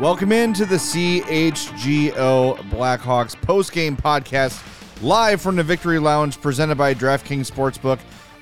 Welcome into the CHGO Blackhawks post-game podcast live from the Victory Lounge presented by DraftKings Sportsbook,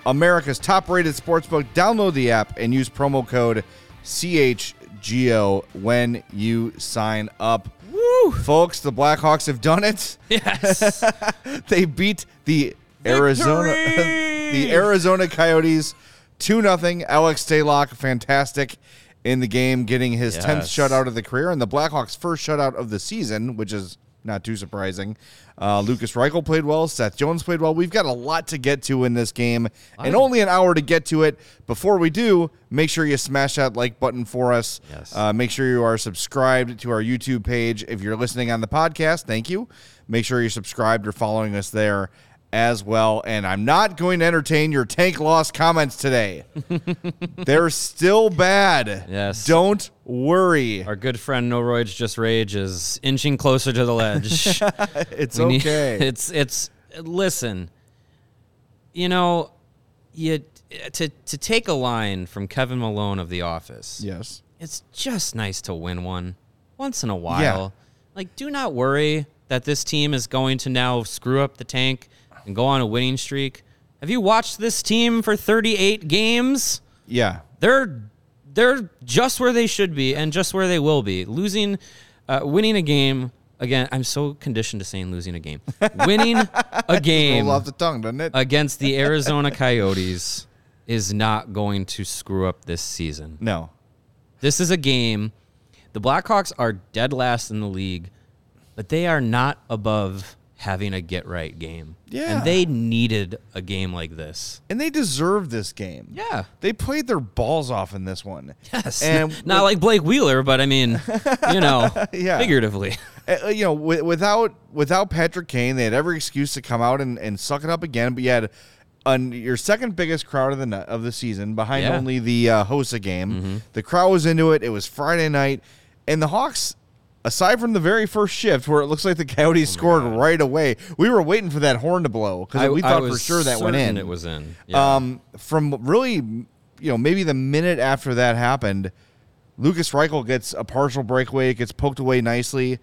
America's top-rated sportsbook. Download the app and use promo code CHGO when you sign up. Woo! Folks, the Blackhawks have done it. Yes. they beat the Arizona the Arizona Coyotes 2 0 Alex Stalock fantastic in the game getting his 10th Yes. shutout of the career and the Blackhawks first shutout of the season which is not too surprising. Uh, Lucas Reichel played well. Seth Jones played well. We've got a lot to get to in this game, and only an hour to get to it. Before we do, make sure you smash that like button for us. Yes. Uh, make sure you are subscribed to our YouTube page. If you're listening on the podcast, thank you. Make sure you're subscribed or following us there as well. And I'm not going to entertain your tank loss comments today. They're still bad. Yes. Don't worry. Our good friend No Roids Just Rage is inching closer to the ledge. It's We need- okay. it's it's listen. You know, you to to take a line from Kevin Malone of The Office. yes. It's just nice to win one once in a while. Yeah. Like, do not worry that this team is going to now screw up the tank and go on a winning streak. Have you watched this team for 38 games? Yeah. they're they're just where they should be and just where they will be. Losing, uh, winning a game again. I'm so conditioned to saying losing a game. Winning a game off the tongue, doesn't it? against the Arizona Coyotes is not going to screw up this season. no. This is a game. The Blackhawks are dead last in the league, but they are not above having a get right game. Yeah. and they needed a game like this. And they deserve this game. Yeah. They played their balls off in this one. Yes. And not like Blake Wheeler, but I mean, you know, Yeah. figuratively. Uh, you know, wi- without without Patrick Kane, they had every excuse to come out and, and suck it up again. But you had an, your second biggest crowd of the of the season, behind Yeah. only the uh, Hossa game. The crowd was into it. It was Friday night, and the Hawks. Aside from the very first shift, where it looks like the Coyotes scored right away, we were waiting for that horn to blow because we thought for sure that went in. It was in. Yeah. Um, from really, you know, maybe the minute after that happened, Lucas Reichel gets a partial breakaway. It gets poked away nicely,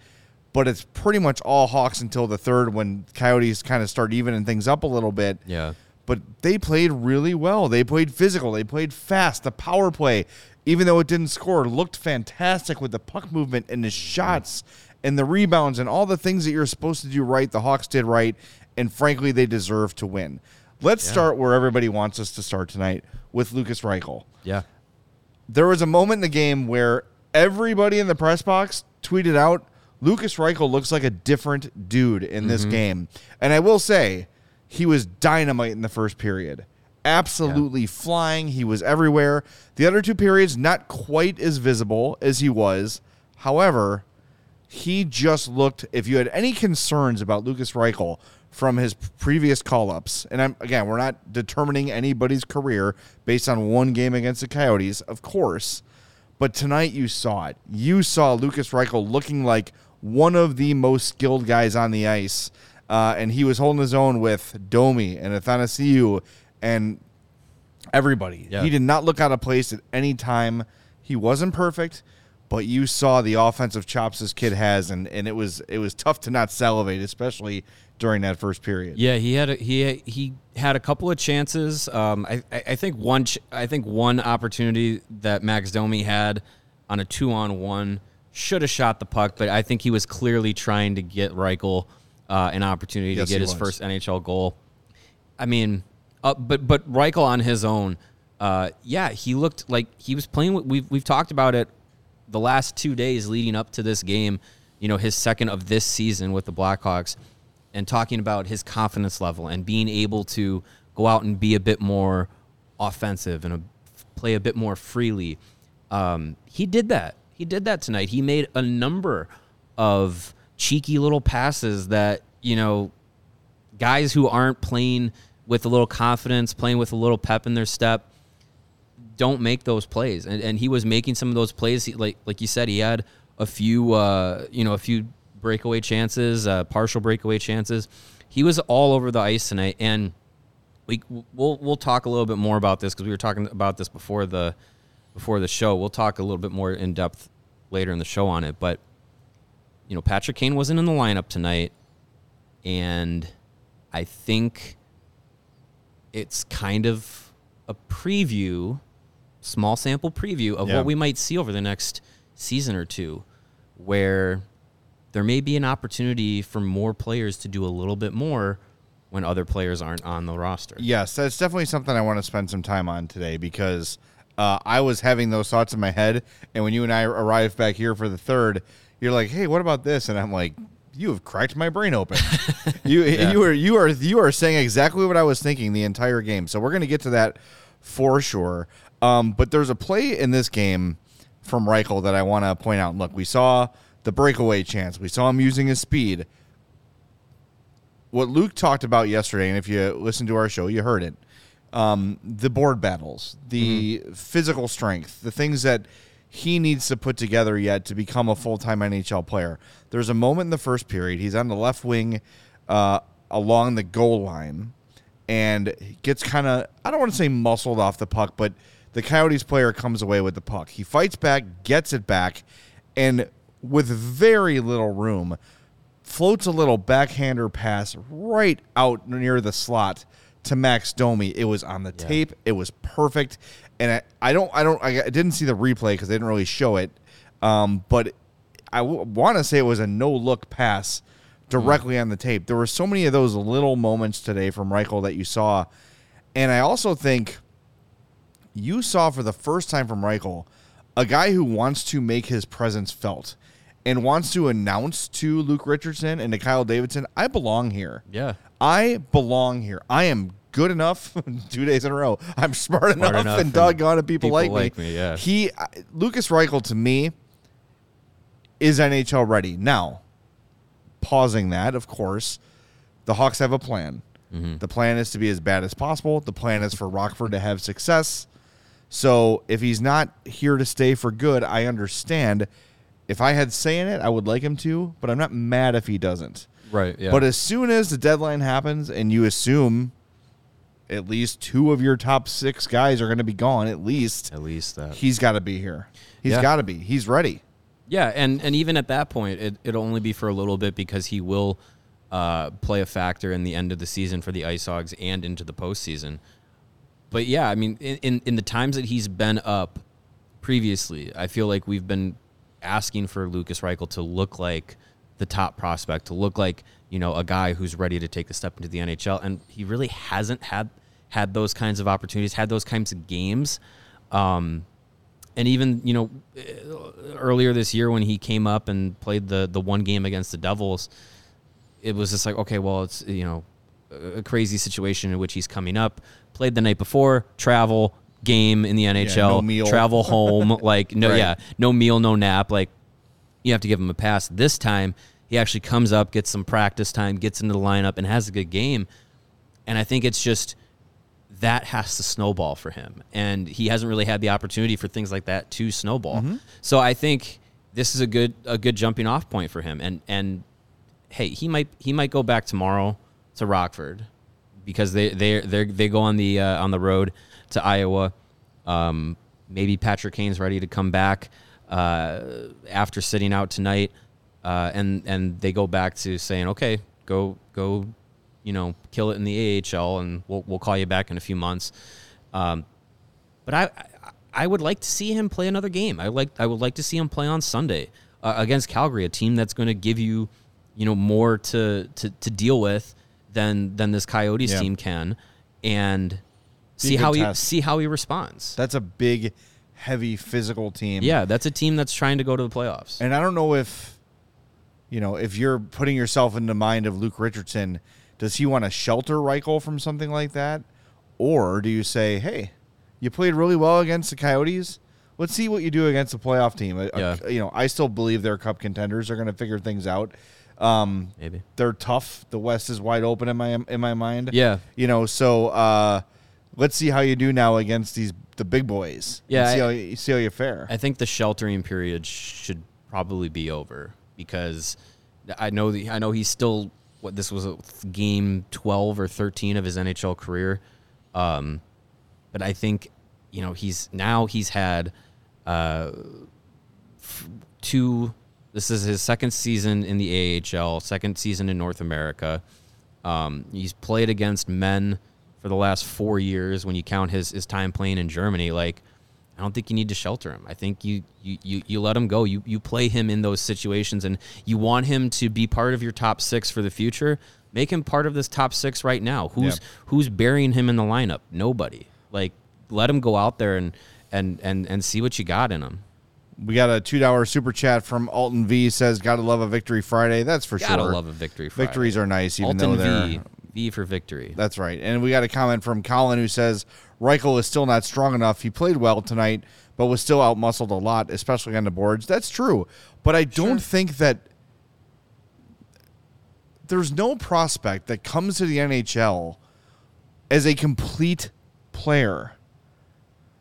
but it's pretty much all Hawks until the third when Coyotes kind of start evening things up a little bit. yeah. But they played really well. They played physical. They played fast. The power play, even though it didn't score, looked fantastic with the puck movement and the shots and the rebounds and all the things that you're supposed to do right. The Hawks did right, and frankly, they deserve to win. Let's start where everybody wants us to start tonight with Lucas Reichel. Yeah. There was a moment in the game where everybody in the press box tweeted out, Lucas Reichel looks like a different dude in this mm-hmm. game. And I will say, he was dynamite in the first period. Absolutely flying. He was everywhere. The other two periods, not quite as visible as he was. However, he just looked. If you had any concerns about Lucas Reichel from his previous call ups, and I'm again, we're not determining anybody's career based on one game against the Coyotes, of course. But tonight you saw it. You saw Lucas Reichel looking like one of the most skilled guys on the ice. Uh, and he was holding his own with Domi and Athanasiu and everybody. Yeah. He did not look out of place at any time. He wasn't perfect, but you saw the offensive chops this kid has, and, and it was it was tough to not salivate, especially during that first period. Yeah, he had a, he he had a couple of chances. Um, I I think one ch- I think one opportunity that Max Domi had on a two on one. Should have shot the puck, but I think he was clearly trying to get Reichel uh, an opportunity Yes, to get his was. first NHL goal. I mean, uh, but but Reichel on his own, uh, yeah, he looked like he was playing. With, we've we've talked about it the last two days leading up to this game. You know, his second of this season with the Blackhawks, and talking about his confidence level and being able to go out and be a bit more offensive and a, play a bit more freely. Um, he did that. He did that tonight. He made a number of cheeky little passes that you know guys who aren't playing with a little confidence, playing with a little pep in their step, don't make those plays. And, and he was making some of those plays. He, like like you said, he had a few uh, you know a few breakaway chances, uh, partial breakaway chances. He was all over the ice tonight, and we we'll we'll talk a little bit more about this because we were talking about this before the before the show. We'll talk a little bit more in depth later in the show on it, but you know Patrick Kane wasn't in the lineup tonight, and I think it's kind of a preview, small sample preview of Yeah. what we might see over the next season or two, where there may be an opportunity for more players to do a little bit more when other players aren't on the roster. Yes, that's definitely something I want to spend some time on today because uh, I was having those thoughts in my head, and when you and I arrived back here for the third, you're like, "Hey, what about this?" And I'm like, "You have cracked my brain open." you you are you are you are saying exactly what I was thinking the entire game. So we're gonna get to that for sure. Um, but there's a play in this game from Reichel that I want to point out. Look, we saw the breakaway chance. We saw him using his speed what Luke talked about yesterday, and if you listened to our show, you heard it. Um, the board battles, the physical strength, the things that he needs to put together yet to become a full time NHL player. There's a moment in the first period. He's on the left wing uh, along the goal line and gets kind of, I don't want to say muscled off the puck, but the Coyotes player comes away with the puck. He fights back, gets it back, and with very little room, floats a little backhander pass right out near the slot to Max Domi. It was on the tape. It was perfect, and I, I don't, I don't, I didn't see the replay because they didn't really show it. Um, but I w- want to say it was a no look pass directly on the tape. There were so many of those little moments today from Reichel that you saw, and I also think you saw for the first time from Reichel a guy who wants to make his presence felt and wants to announce to Luke Richardson and to Kyle Davidson, I belong here. Yeah. I belong here. I am good enough two days in a row. I'm smart, enough, enough and and doggone it, people, people like, like me. me, yeah. He Lucas Reichel to me is NHL ready. Now, pausing that, of course, the Hawks have a plan. Mm-hmm. The plan is to be as bad as possible. The plan is for Rockford to have success. So if he's not here to stay for good, I understand. If I had say in it, I would like him to, but I'm not mad if he doesn't. Right. Yeah. But as soon as the deadline happens and you assume at least two of your top six guys are going to be gone, at least at least that. he's got to be here. He's Yeah. got to be. He's ready. Yeah, and and even at that point, it it'll only be for a little bit because he will uh, play a factor in the end of the season for the Ice Hogs and into the postseason. But yeah, I mean, in, in in the times that he's been up previously, I feel like we've been asking for Lucas Reichel to look like the top prospect, to look like you know a guy who's ready to take the step into the NHL, and he really hasn't had had those kinds of opportunities, had those kinds of games. Um, and even you know earlier this year when he came up and played the the one game against the Devils, it was just like okay, well it's you know a crazy situation in which he's coming up. Played the night before, travel game in the NHL, no meal. travel home, like no Right. yeah, no meal, no nap, like you have to give him a pass. This time he actually comes up, gets some practice time, gets into the lineup, and has a good game. And I think it's just that has to snowball for him. And he hasn't really had the opportunity for things like that to snowball. So I think this is a good a good jumping off point for him. And and hey, he might he might go back tomorrow to Rockford because they they they they go on the uh, on the road to Iowa. Um, maybe Patrick Kane's ready to come back uh, after sitting out tonight, uh, and and they go back to saying, okay, go go, you know, kill it in the AHL, and we'll we'll call you back in a few months. Um, but I, I would like to see him play another game. I like I would like to see him play on Sunday uh, against Calgary, a team that's going to give you, you know, more to to, to deal with than than this Coyotes Yeah. team can, and see how he see how he responds. That's a big, heavy physical team. Yeah, that's a team that's trying to go to the playoffs. And I don't know if, you know, if you're putting yourself in the mind of Luke Richardson, does he want to shelter Reichel from something like that? Or do you say, hey, you played really well against the Coyotes? Let's see what you do against a playoff team. A- a- Yeah. you know, I still believe they're cup contenders. They're going to figure things out. Um, Maybe. they're tough. The West is wide open in my in my mind. Yeah. You know, so uh, let's see how you do now against these the big boys. and Yeah, See I- how you see how you fare. I think the sheltering period should probably be over because I know the, I know he's still what this was a game 12 or 13 of his NHL career. Um, but I think you know he's now he's had uh, f- two this is his second season in the AHL, second season in North America. Um, he's played against men for the last four years when you count his, his time playing in Germany. Like, I don't think you need to shelter him. I think you you, you, you let him go. You you play him in those situations and you want him to be part of your top six for the future. Make him part of this top six right now. Who's Yeah. who's burying him in the lineup? Nobody. Like let him go out there and and and, and see what you got in him. We got a two dollar super chat from Alton V says, "Gotta love a victory Friday." That's for sure. Gotta love a victory. Friday. Victories are nice, even Alton though they're. V. V for victory. That's right. And we got a comment from Colin who says Reichel is still not strong enough. He played well tonight, but was still outmuscled a lot, especially on the boards. That's true, but I don't think that there's no prospect that comes to the NHL as a complete player.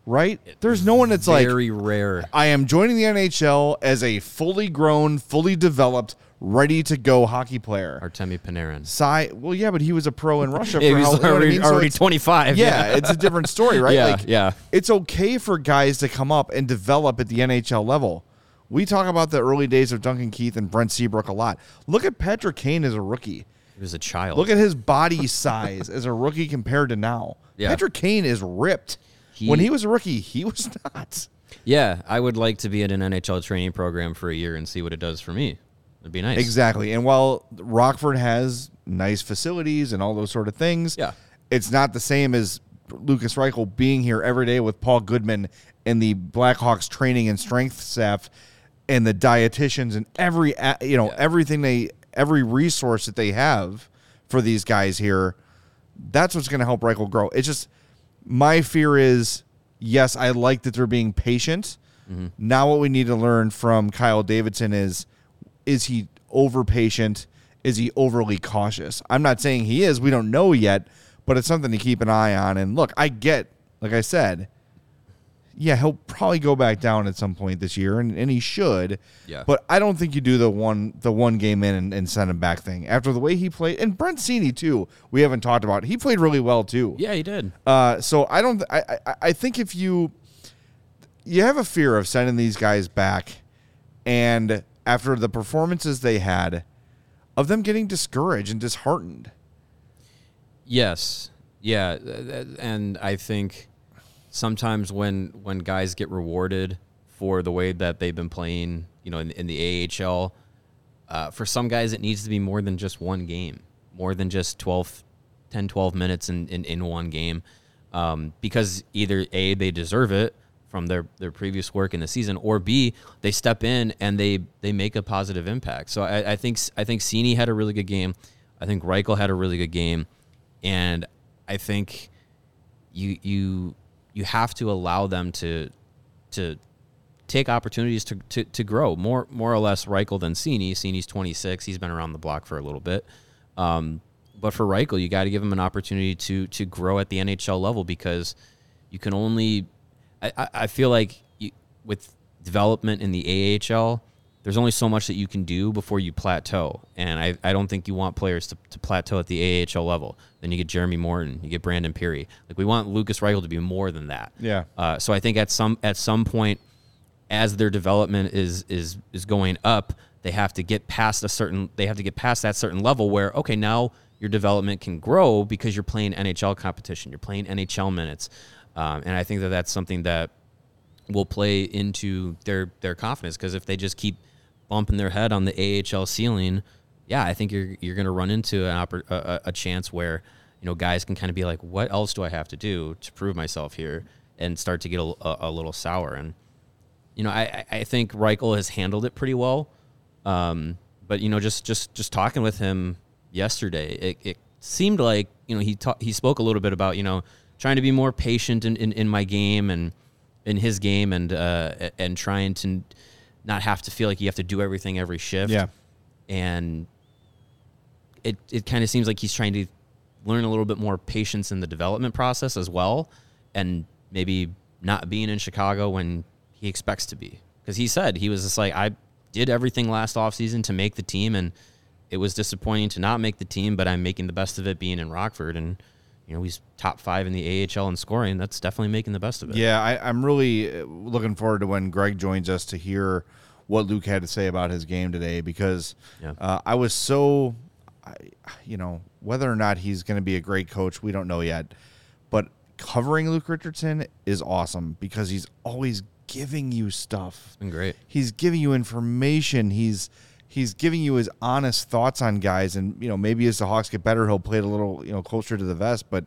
Right? There's no one that's like Very rare. I am joining the NHL as a fully grown, fully developed, ready to go hockey player. Artemi Panarin. Cy, well, yeah, but he was a pro in Russia. Yeah, for how, you know I already, mean? So already it's- 25. Yeah, it's a different story, right? Yeah, like, yeah. It's okay for guys to come up and develop at the NHL level. We talk about the early days of Duncan Keith and Brent Seabrook a lot. Look at Patrick Kane as a rookie. He was a child. Look at his body size as a rookie compared to now. Yeah. Patrick Kane is ripped. He- when he was a rookie, he was not. yeah, I would like to be in an NHL training program for a year and see what it does for me. It'd be nice. Exactly. And while Rockford has nice facilities and all those sort of things, Yeah. it's not the same as Lucas Reichel being here every day with Paul Goodman and the Blackhawks training and strength staff and the dietitians and every you know everything they every resource that they have for these guys here. That's what's going to help Reichel grow. It's just my fear is yes, I like that they're being patient. Mm-hmm. Now what we need to learn from Kyle Davidson is is he over patient? Is he overly cautious? I'm not saying he is. We don't know yet, but it's something to keep an eye on. And look, I get, like I said, yeah, he'll probably go back down at some point this year, and, and he should. Yeah. But I don't think you do the one the one game in and, and send him back thing after the way he played. And Brent Seney too. We haven't talked about. He played really well too. Yeah, he did. Uh, so I don't. I, I I think if you you have a fear of sending these guys back, and after the performances they had, of them getting discouraged and disheartened. Yes. Yeah, and I think sometimes when when guys get rewarded for the way that they've been playing, you know, in, in the AHL, uh, for some guys it needs to be more than just one game, more than just 12, 10, 12 minutes in, in, in one game, um, because either A, they deserve it from their, their previous work in the season, or B, they step in and they, they make a positive impact. So I, I think I think Seney had a really good game. I think Reichel had a really good game, and I think you you you have to allow them to to take opportunities to, to, to grow more more or less Reichel than Seney. Seney's 26. He's been around the block for a little bit. Um, but for Reichel, you got to give him an opportunity to to grow at the NHL level because you can only. I, I- feel like you, with development in the AHL, there's only so much that you can do before you plateau. And I, I don't think you want players to, to plateau at the AHL level. Then you get Jeremy Morin, you get Brandon Pirri. Like we want Lucas Reichel to be more than that. Yeah. Uh, so I think at some at some point, as their development is is is going up, they have to get past a certain they have to get past that certain level where okay now your development can grow because you're playing NHL competition, you're playing NHL minutes, um, and I think that that's something that will play into their their confidence because if they just keep bumping their head on the AHL ceiling, yeah, I think you're you're going to run into an oppor- a, a chance where you know guys can kind of be like, what else do I have to do to prove myself here, and start to get a, a, a little sour. And you know, I I think Reichel has handled it pretty well. Um, but you know, just just just talking with him yesterday, it, it seemed like you know he ta- he spoke a little bit about you know trying to be more patient in, in, in my game and in his game and uh, and trying to not have to feel like you have to do everything every shift. Yeah. And it it kind of seems like he's trying to learn a little bit more patience in the development process as well, and maybe not being in Chicago when he expects to be. Because he said he was just like I did everything last offseason to make the team and it was disappointing to not make the team, but I'm making the best of it being in Rockford and you know, he's top five in the AHL in scoring. That's definitely making the best of it. Yeah, I, I'm really uh, looking forward to when Greg joins us to hear what Luke had to say about his game today because Yeah. uh, I was so, I, you know, whether or not he's going to be a great coach, we don't know yet. But covering Luke Richardson is awesome because he's always giving you stuff. It's been great. He's giving you information. He's he's giving you his honest thoughts on guys, and you know maybe as the Hawks get better, he'll play it a little you know closer to the vest. But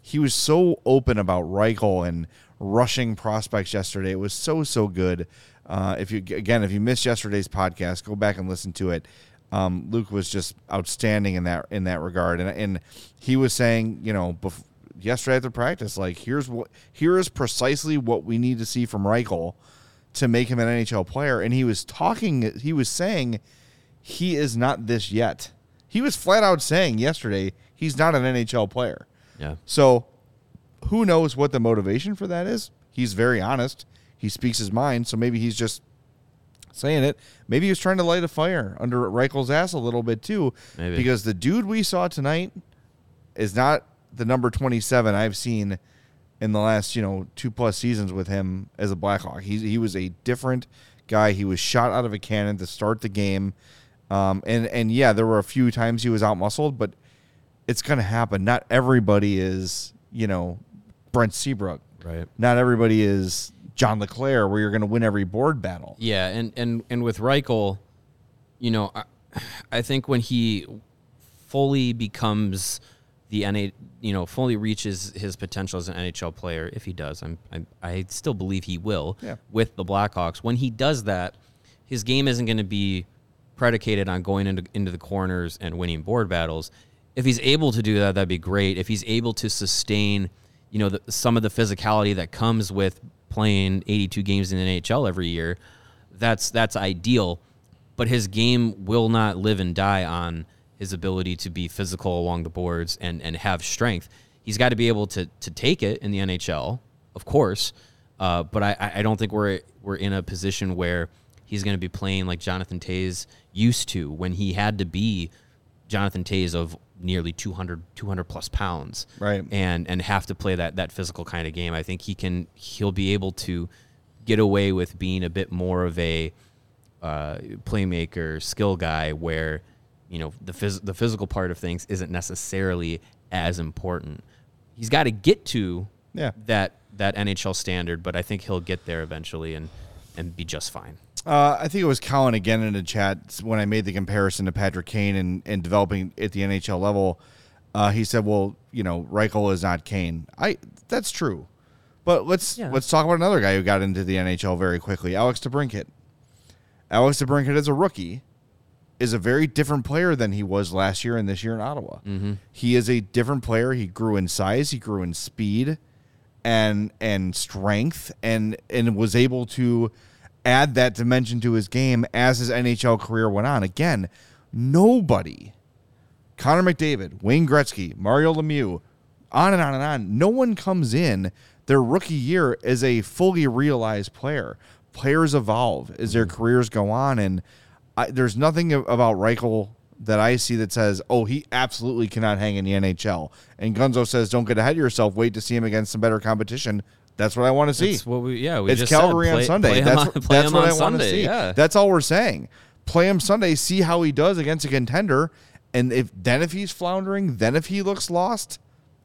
he was so open about Reichel and rushing prospects yesterday. It was so so good. Uh, if you again, if you missed yesterday's podcast, go back and listen to it. Um, Luke was just outstanding in that in that regard, and and he was saying, you know, bef- yesterday after practice, like here's what here is precisely what we need to see from Reichel to make him an NHL player. And he was talking, he was saying he is not this yet. He was flat out saying yesterday he's not an NHL player. Yeah. So who knows what the motivation for that is? He's very honest. He speaks his mind. So maybe he's just saying it. Maybe he was trying to light a fire under Reichel's ass a little bit too. Maybe. Because the dude we saw tonight is not the number 27 I've seen in the last, you know, two plus seasons with him as a Blackhawk. He, he was a different guy. He was shot out of a cannon to start the game. Um, and, and yeah, there were a few times he was out muscled, but it's going to happen. Not everybody is, you know, Brent Seabrook. Right. Not everybody is John LeClair, where you're going to win every board battle. Yeah, and and and with Reichel, you know, I, I think when he fully becomes the NA, you know, fully reaches his potential as an NHL player, if he does, I'm, I'm I still believe he will Yeah. with the Blackhawks. When he does that, his game isn't going to be predicated on going into into the corners and winning board battles. If he's able to do that, that'd be great. If he's able to sustain, you know, the, some of the physicality that comes with playing 82 games in the NHL every year, that's that's ideal. But his game will not live and die on his ability to be physical along the boards and and have strength. He's got to be able to to take it in the NHL, of course. Uh, but I, I don't think we're we're in a position where he's going to be playing like Jonathan Toews used to when he had to be Jonathan Toews of nearly 200, 200 plus pounds, Right. And and have to play that that physical kind of game. I think he can he'll be able to get away with being a bit more of a uh, playmaker, skill guy, where you know the phys- the physical part of things isn't necessarily as important. He's got to get to Yeah. that that NHL standard, but I think he'll get there eventually and and be just fine. Uh, I think it was Colin again in the chat when I made the comparison to Patrick Kane and, and developing at the NHL level. Uh, he said, "Well, you know, Reichel is not Kane." I that's true, but let's Yeah. let's talk about another guy who got into the NHL very quickly, Alex DeBrincat. Alex DeBrincat as a rookie is a very different player than he was last year and this year in Ottawa. He is a different player. He grew in size. He grew in speed and and strength and and was able to add that dimension to his game as his NHL career went on. Again, nobody Connor McDavid, Wayne Gretzky, Mario Lemieux, on and on and on. No one comes in their rookie year as a fully realized player. Players evolve as their careers go on, and I, there's nothing about Reichel that I see that says, "Oh, he absolutely cannot hang in the NHL." And Gunzo says, "Don't get ahead of yourself. Wait to see him against some better competition." That's what I want to see. That's what we yeah we it's just Calgary said, on play- Sunday. play him that's on- that's what on I want to see. Yeah. That's all we're saying. Play him Sunday, see how he does against a contender, and if then if he's floundering, then if he looks lost,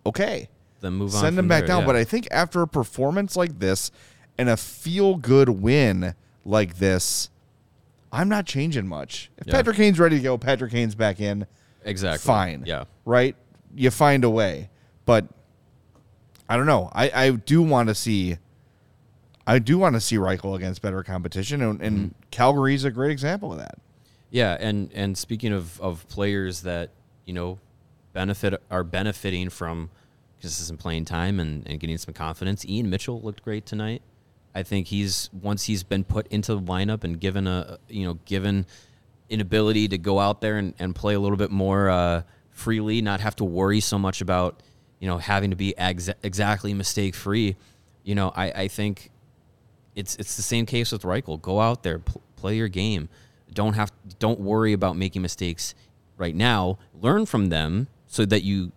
okay, then move on. send him back there, down. yeah. But I think after a performance like this, and a feel good win like this, I'm not changing much. If Yeah. Patrick Kane's ready to go, Patrick Kane's back in. Exactly. Fine. Yeah. Right? You find a way. But I don't know. I, I do want to see I do want to see Reichel against better competition and, and Mm-hmm. Calgary's a great example of that. Yeah, and and speaking of of players that you know benefit are benefiting from consistent playing time and, and getting some confidence. Ian Mitchell looked great tonight. I think he's once he's been put into the lineup and given a you know given an ability to go out there and, and play a little bit more uh, freely, not have to worry so much about you know having to be ex- exactly mistake free. You know, I, I think it's it's the same case with Reichel. Go out there, pl- play your game. Don't have don't worry about making mistakes right now. Learn from them so that you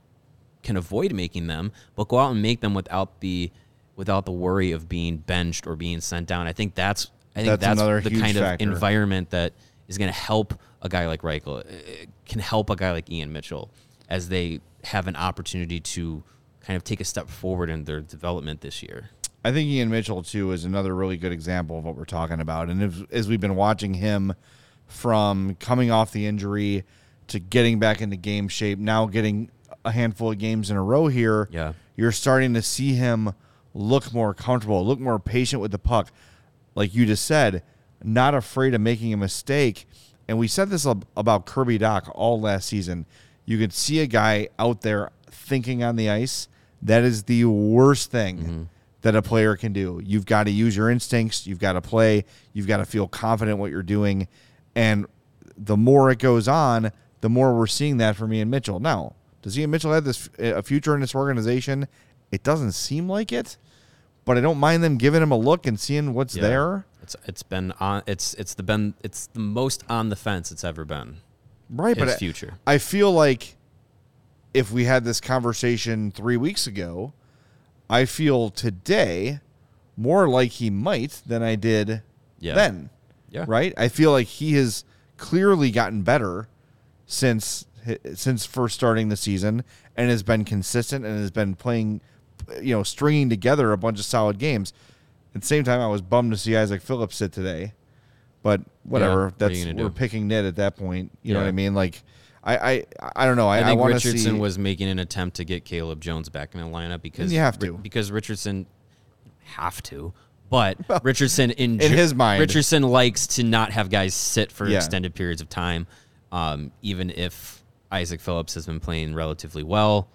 can avoid making them, but go out and make them without the without the worry of being benched or being sent down. I think that's I think That's that's, the kind factor. of environment that is going to help a guy like Reichel. It can help a guy like Ian Mitchell as they have an opportunity to kind of take a step forward in their development this year. I think Ian Mitchell too is another really good example of what we're talking about. And if, as we've been watching him from coming off the injury to getting back into game shape, now getting a handful of games in a row here, Yeah. you're starting to see him look more comfortable, look more patient with the puck. Like you just said, not afraid of making a mistake. And we said this about Kirby Dach all last season. You could see a guy out there thinking on the ice. That is the worst thing mm-hmm. that a player can do. You've got to use your instincts. You've got to play. You've got to feel confident what you're doing. And the more it goes on, the more we're seeing that from Ian Mitchell. Now, does Ian Mitchell have this eh, a future in this organization? It doesn't seem like it, but I don't mind them giving him a look and seeing what's Yeah. there. It's it's been on it's it's the been it's the most on the fence it's ever been. Right, but His I- future. I feel like if we had this conversation three weeks ago, I feel today more like he might than I did Yeah. then. Yeah. Right. I feel like he has clearly gotten better since since first starting the season and has been consistent and has been playing, you know, stringing together a bunch of solid games. At the same time, I was bummed to see Isaac Phillips sit today, but whatever. what are That's you gonna we're do? picking nit at that point. You know Yeah. what I mean? Like, I I, I don't know. I, I think want to Richardson see. was making an attempt to get Caleb Jones back in the lineup because you have to. because Richardson have to. But Richardson in, in his mind. Richardson likes to not have guys sit for Yeah. extended periods of time, um, even if Isaac Phillips has been playing relatively well.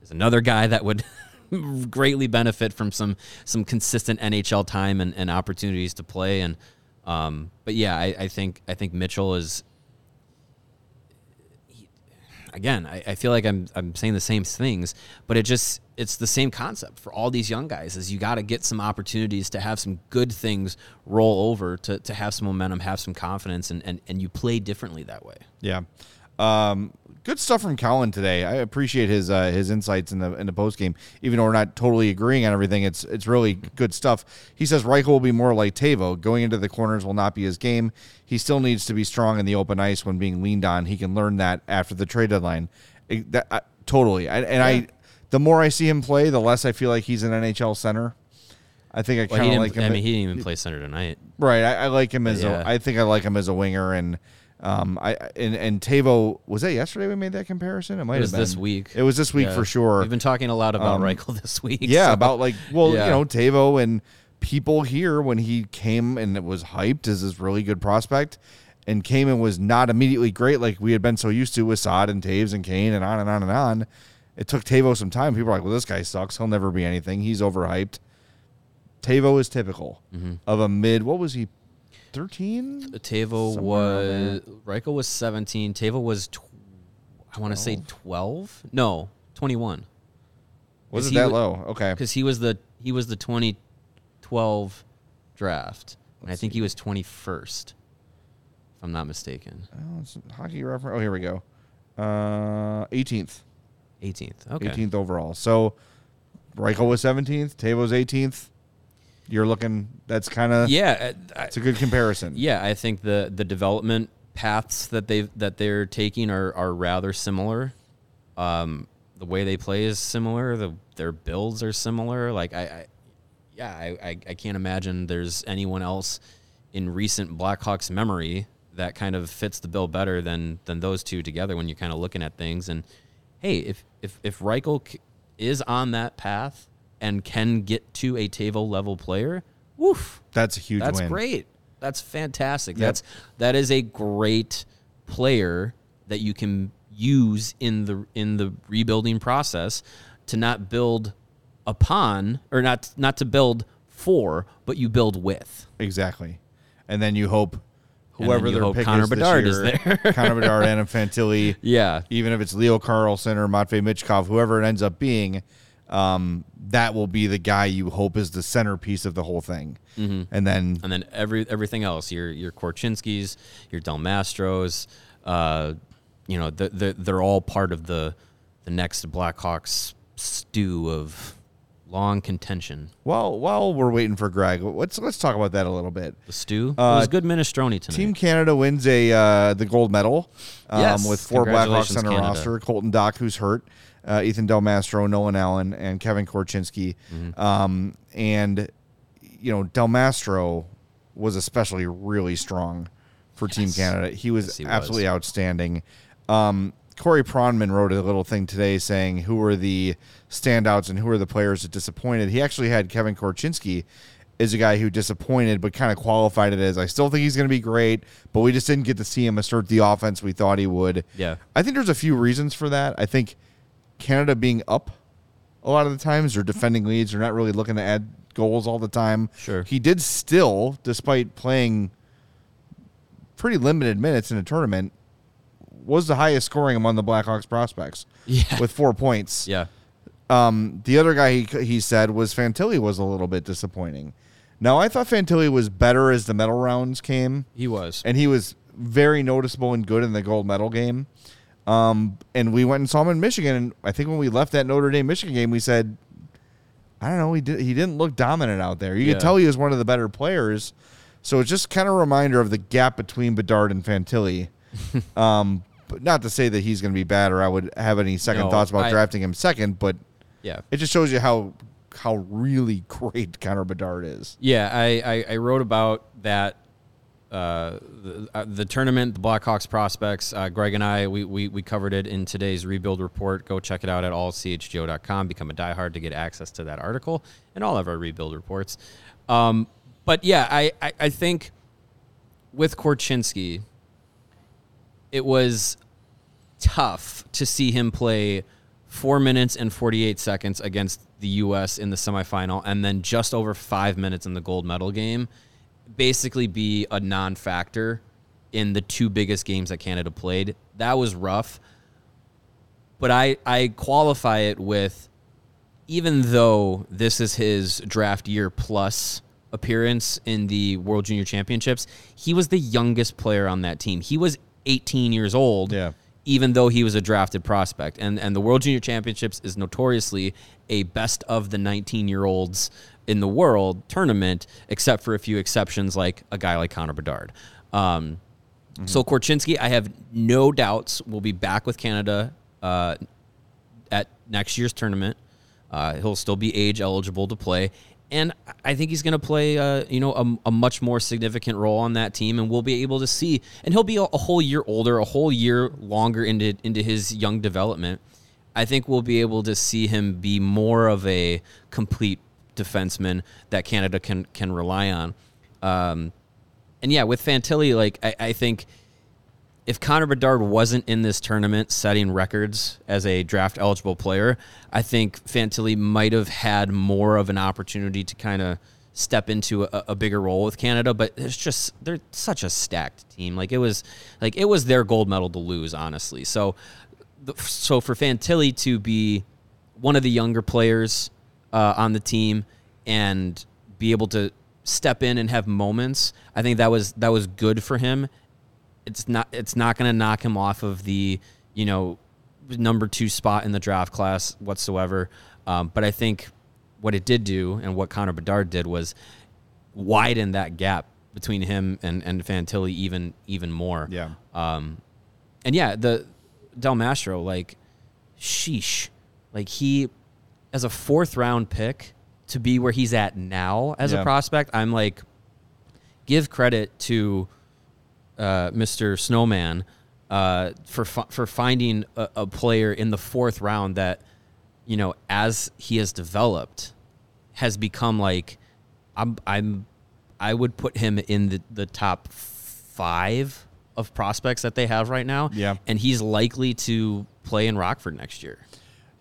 There's another guy that would greatly benefit from some some consistent NHL time and, and opportunities to play. And um, but yeah, I, I think I think Mitchell is again, I, I feel like I'm I'm saying the same things, but it just it's the same concept for all these young guys is you got to get some opportunities to have some good things roll over to, to have some momentum, have some confidence, and, and, and you play differently that way. Yeah. Um, good stuff from Colin today. I appreciate his uh, his insights in the in the post game. Even though we're not totally agreeing on everything, it's it's really good stuff. He says Reichel will be more like Teuvo. Going into the corners will not be his game. He still needs to be strong in the open ice when being leaned on. He can learn that after the trade deadline. It- that, I- totally. I, and I, the more I see him play, the less I feel like he's an NHL center. I think I kind of like him. I mean, he didn't even play center tonight. Right. I, I like him as Yeah. a. I think I like him as a winger, and um, I and and Teuvo was that yesterday we made that comparison. It might It was have been this week. It was this week Yeah. for sure. We've been talking a lot about Um, Reichel this week. yeah, so- about like well, Yeah. you know, Teuvo and people here when he came and it was hyped as this really good prospect, and came and was not immediately great like we had been so used to with Saad and Toews and Kane and on and on and on. It took Teuvo some time. People are like, well, this guy sucks. He'll never be anything. He's overhyped. Teuvo is typical Mm-hmm. of a mid. What was he? Thirteen. Teuvo was Reichel was 17. Teuvo was tw- I want to say 12. No, 21. Was it that low? Okay. because he was the he was the 2012 draft, and I think he was 21st, if I'm not mistaken. Oh, it's hockey reference. Oh, here we go. Uh, 18th. 18th. Okay. 18th overall. So Reichel was 17th. Teuvo's 18th. You're looking. That's kind of. Yeah, uh, I, It's a good comparison. yeah. I think the the development paths that they that they're taking are are rather similar. Um, the way they play is similar. The their builds are similar. Like I, I yeah, I, I, I can't imagine there's anyone else in recent Blackhawks memory that kind of fits the bill better than than those two together when you're kind of looking at things. And hey, if if if Reichel is on that path and can get to a table level player, woof, That's a huge that's win. great. That's fantastic. That's that is a great player that you can use in the in the rebuilding process to not build upon or not not to build for, but you build with. Exactly. And then you hope whoever you their hope pick Connor is this Bedard is year, there. Connor Bedard, Adam Fantilli, Yeah. even if it's Leo Carlsson or Matvey Michkov, whoever it ends up being, um, that will be the guy you hope is the centerpiece of the whole thing. Mm-hmm. And then And then every everything else, your your Korchinskis, your Del Mastros, uh, you know, the, the, they're all part of the the next Blackhawks stew of long contention. while while we're waiting for Greg, let's let's talk about that a little bit. The stew. it Uh, was good minestrone tonight. Team Canada wins a uh, the gold medal um, Yes. with four Blackhawks on the roster. Colton Dach, who's hurt, uh, Ethan Del Mastro, Nolan Allen, and Kevin Korchinski. Mm-hmm. Um, and you know Del Mastro was especially really strong for Team Canada. He was Yes, he was. absolutely outstanding. Um, Corey Pronman wrote a little thing today saying who were the standouts and who were the players that disappointed. He actually had Kevin Korchinski is a guy who disappointed, but kind of qualified it as I still think he's going to be great, but we just didn't get to see him assert the offense we thought he would. Yeah. I think there's a few reasons for that. I think Canada being up a lot of the times or defending leads, they're not really looking to add goals all the time. Sure. He did still, despite playing pretty limited minutes in a tournament, was the highest scoring among the Blackhawks prospects. Yeah. With four points. yeah. Um, the other guy he, he said was Fantilli was a little bit disappointing. Now I thought Fantilli was better as the medal rounds came, He was. and he was very noticeable and good in the gold medal game. Um, and we went and saw him in Michigan, and I think when we left that Notre Dame Michigan game, we said, I don't know, he did he didn't look dominant out there. You Yeah. could tell he was one of the better players. So it's just kind of a reminder of the gap between Bedard and Fantilli. um, but not to say that he's going to be bad or I would have any second No, thoughts about I- drafting him second, but yeah. it just shows you how how really great Connor Bedard is. Yeah, I, I, I wrote about that. Uh, the, uh, the tournament, the Blackhawks prospects. Uh, Greg and I, we, we, we covered it in today's rebuild report. Go check it out at allchgo.com. Become a diehard to get access to that article and all of our rebuild reports. Um, but yeah, I, I, I think with Korchinski, it was tough to see him play four minutes and 48 seconds against the U.S. in the semifinal and then just over five minutes in the gold medal game basically be a non factor in the two biggest games that Canada played. That was rough. But I, I qualify it with even though this is his draft year plus appearance in the World Junior Championships, he was the youngest player on that team. He was 18 years old, Yeah. even though he was a drafted prospect. And and the World Junior Championships is notoriously a best of the 19 year olds in the world tournament, except for a few exceptions like a guy like Connor Bedard. Um, So Korchinski, I have no doubts, will be back with Canada uh, at next year's tournament. Uh, he'll still be age eligible to play, and I think he's going to play, uh, you know, a, a much more significant role on that team, and we'll be able to see. And he'll be a, a whole year older, a whole year longer into into his young development. I think we'll be able to see him be more of a complete defenseman that Canada can can rely on. Um, and yeah, with Fantilli, like I, I think if Connor Bedard wasn't in this tournament setting records as a draft eligible player, I think Fantilli might have had more of an opportunity to kind of step into a, a bigger role with Canada. But it's just they're such a stacked team. Like it was, like it was their gold medal to lose, honestly. So, so for Fantilli to be one of the younger players uh, on the team and be able to step in and have moments, I think that was that was good for him it's not it's not going to knock him off of the you know number two spot in the draft class whatsoever. Um, but I think what it did do and what Connor Bedard did was widen that gap between him and and Fantilli even even more. Yeah. Um, and yeah, the Del Mastro like, sheesh, like he as a fourth round pick to be where he's at now as Yeah. a prospect, I'm like, give credit to uh, Mr. Snowman uh, for fi- for finding a, a player in the fourth round that, you know, as he has developed, has become like, I'm I'm, I would put him in the the top five of prospects that they have right now. Yeah. and he's likely to play in Rockford next year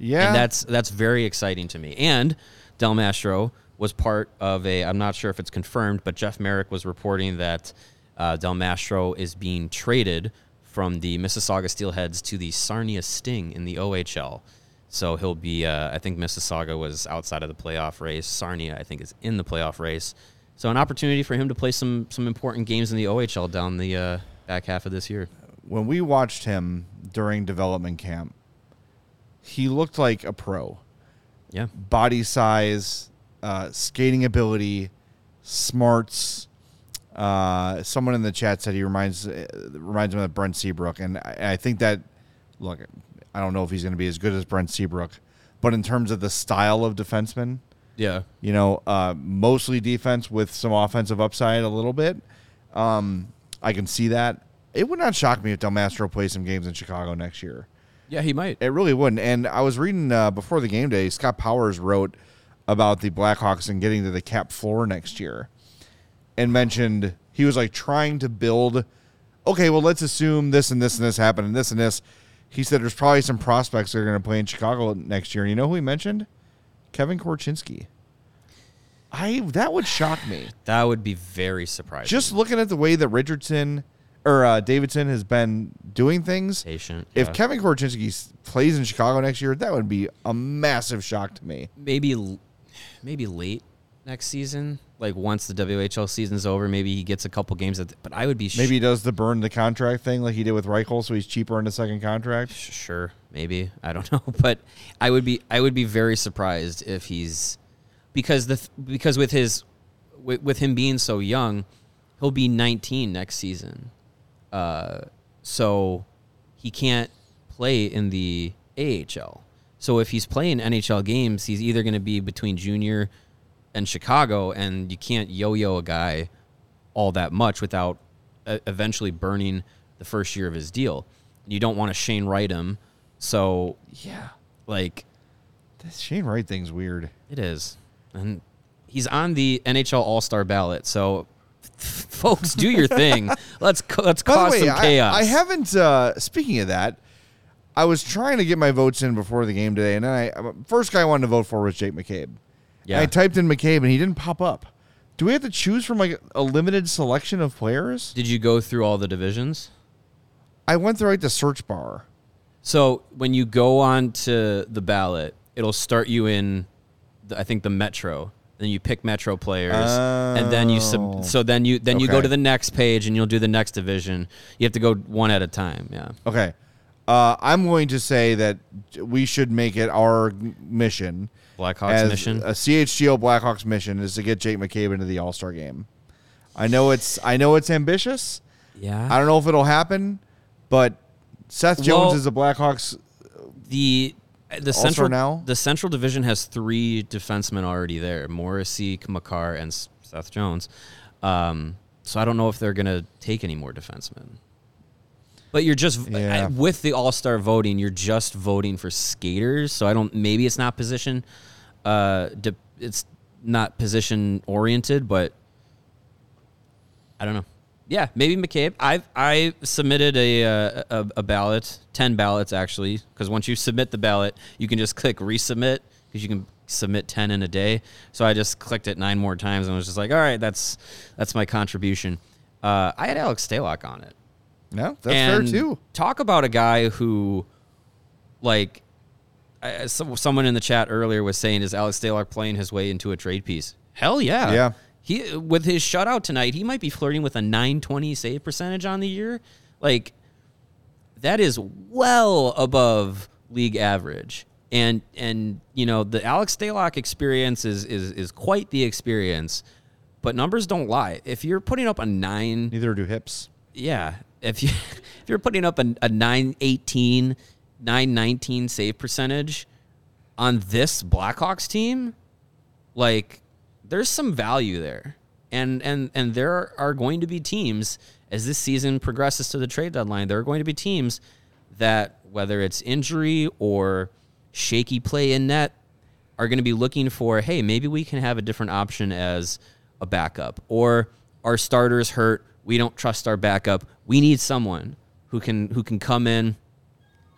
Yeah. and that's that's very exciting to me. And Del Mastro was part of a. I'm not sure if it's confirmed, but Jeff Marek was reporting that uh, Del Mastro is being traded from the Mississauga Steelheads to the Sarnia Sting in the OHL. So he'll be. Uh, I think Mississauga was outside of the playoff race. Sarnia, I think, is in the playoff race. So an opportunity for him to play some some important games in the OHL down the uh, back half of this year. when we watched him during development camp, he looked like a pro. Yeah. Body size, uh, skating ability, smarts. Uh, someone in the chat said he reminds uh, reminds him of Brent Seabrook, and I, I think that look, I don't know if he's going to be as good as Brent Seabrook, but in terms of the style of defenseman, Yeah. you know, uh, mostly defense with some offensive upside a little bit. Um, I can see that. It would not shock me if Del Mastro plays some games in Chicago next year. Yeah, he might. It really wouldn't. And I was reading uh, before the game day, Scott Powers wrote about the Blackhawks and getting to the cap floor next year and mentioned he was like trying to build, okay, well, let's assume this and this and this happened and this and this. He said there's probably some prospects that are going to play in Chicago next year. And you know who he mentioned? Kevin Korchinski. I that would shock me. That would be very surprising. Just looking at the way that Richardson or uh, Davidson has been doing things, patient. if yeah. Kevin Korchinski plays in Chicago next year, that would be a massive shock to me. maybe maybe late next season, like once the WHL season's over, maybe he gets a couple games. At the, but I would be sh- Maybe he does the burn the contract thing like he did with Reichel, so he's cheaper in the second contract. sure, maybe I don't know, but I would be I would be very surprised if he's because the because with his with, with him being so young, he'll be 19 next season. Uh, so he can't play in the AHL. So if he's playing NHL games, he's either going to be between junior and Chicago, and you can't yo-yo a guy all that much without uh, eventually burning the first year of his deal. You don't want to Shane Wright him, so Yeah. like This Shane Wright thing's weird. it is, and he's on the NHL All Star ballot. So, folks, do your thing. Let's let's By cause way, some chaos. I, haven't. Uh, speaking of that, I was trying to get my votes in before the game today, and then I uh, first guy I wanted to vote for was Jake McCabe. Yeah. I typed in McCabe, and he didn't pop up. Do we have to choose from like a limited selection of players? Did you go through all the divisions? I went through like the search bar. So when you go on to the ballot, it'll start you in, the, I think the Metro. Then you pick Metro players, and then you Oh. sub. So then you then you go to the next page, and you'll do the next division. You have to go one at a time. Yeah. Okay. Uh, I'm going to say that we should make it our mission. Blackhawks mission? A CHGO Blackhawks mission is to get Jake McCabe into the All Star game. I know it's I know it's ambitious. Yeah. I don't know if it'll happen, but Seth Jones Well- is a Blackhawks. the the All-Star central now? the central division has three defensemen already there: Morrissey, Makar, and Seth Jones. Um, so I don't know if they're gonna take any more defensemen. But you're just Yeah. With the All Star voting, you're just voting for skaters. So I don't. Maybe it's not position. Uh, de- it's not position oriented, but I don't know. Yeah, maybe McCabe. I I submitted a uh, a, a ballot, ten ballots actually, because once you submit the ballot, you can just click resubmit because you can submit ten in a day. So I just clicked it nine more times and was just like, all right, that's that's my contribution. Uh, I had Alex Stalock on it. No, that's And fair too. Talk about a guy who, like, I, some, someone in the chat earlier was saying, is Alex Stalock playing his way into a trade piece? Hell yeah. Yeah. He with his shutout tonight, he might be flirting with a 920 save percentage on the year. Like, that is well above league average. And and you know the Alex Stalock experience is is is quite the experience, but numbers don't lie. If you're putting up a nine Neither do hips. yeah, if you if you're putting up a, a 918, 919 save percentage on this Blackhawks team, like there's some value there. And and and there are going to be teams as this season progresses to the trade deadline, there are going to be teams that whether it's injury or shaky play in net are going to be looking for, hey, maybe we can have a different option as a backup or our starters hurt, we don't trust our backup. We need someone who can who can come in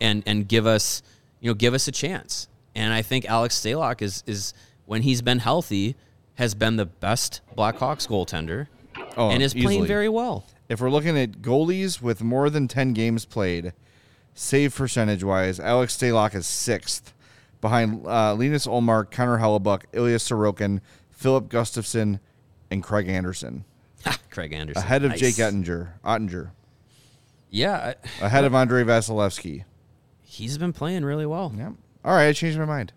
and and give us, you know, give us a chance. And I think Alex Stalock is is when he's been healthy has been the best Blackhawks goaltender Oh, and is playing very well. If we're looking at goalies with more than 10 games played, save percentage wise, Alex Stalock is sixth behind uh, Linus Ullmark, Connor Hellebuyck, Ilya Sorokin, Filip Gustavsson, and Craig Anderson. Craig Anderson. Ahead of Nice. Jake Oettinger, Oettinger. Yeah, I- Ahead of Andrei Vasilevskiy. he's been playing really well. Yep. All right, I changed my mind.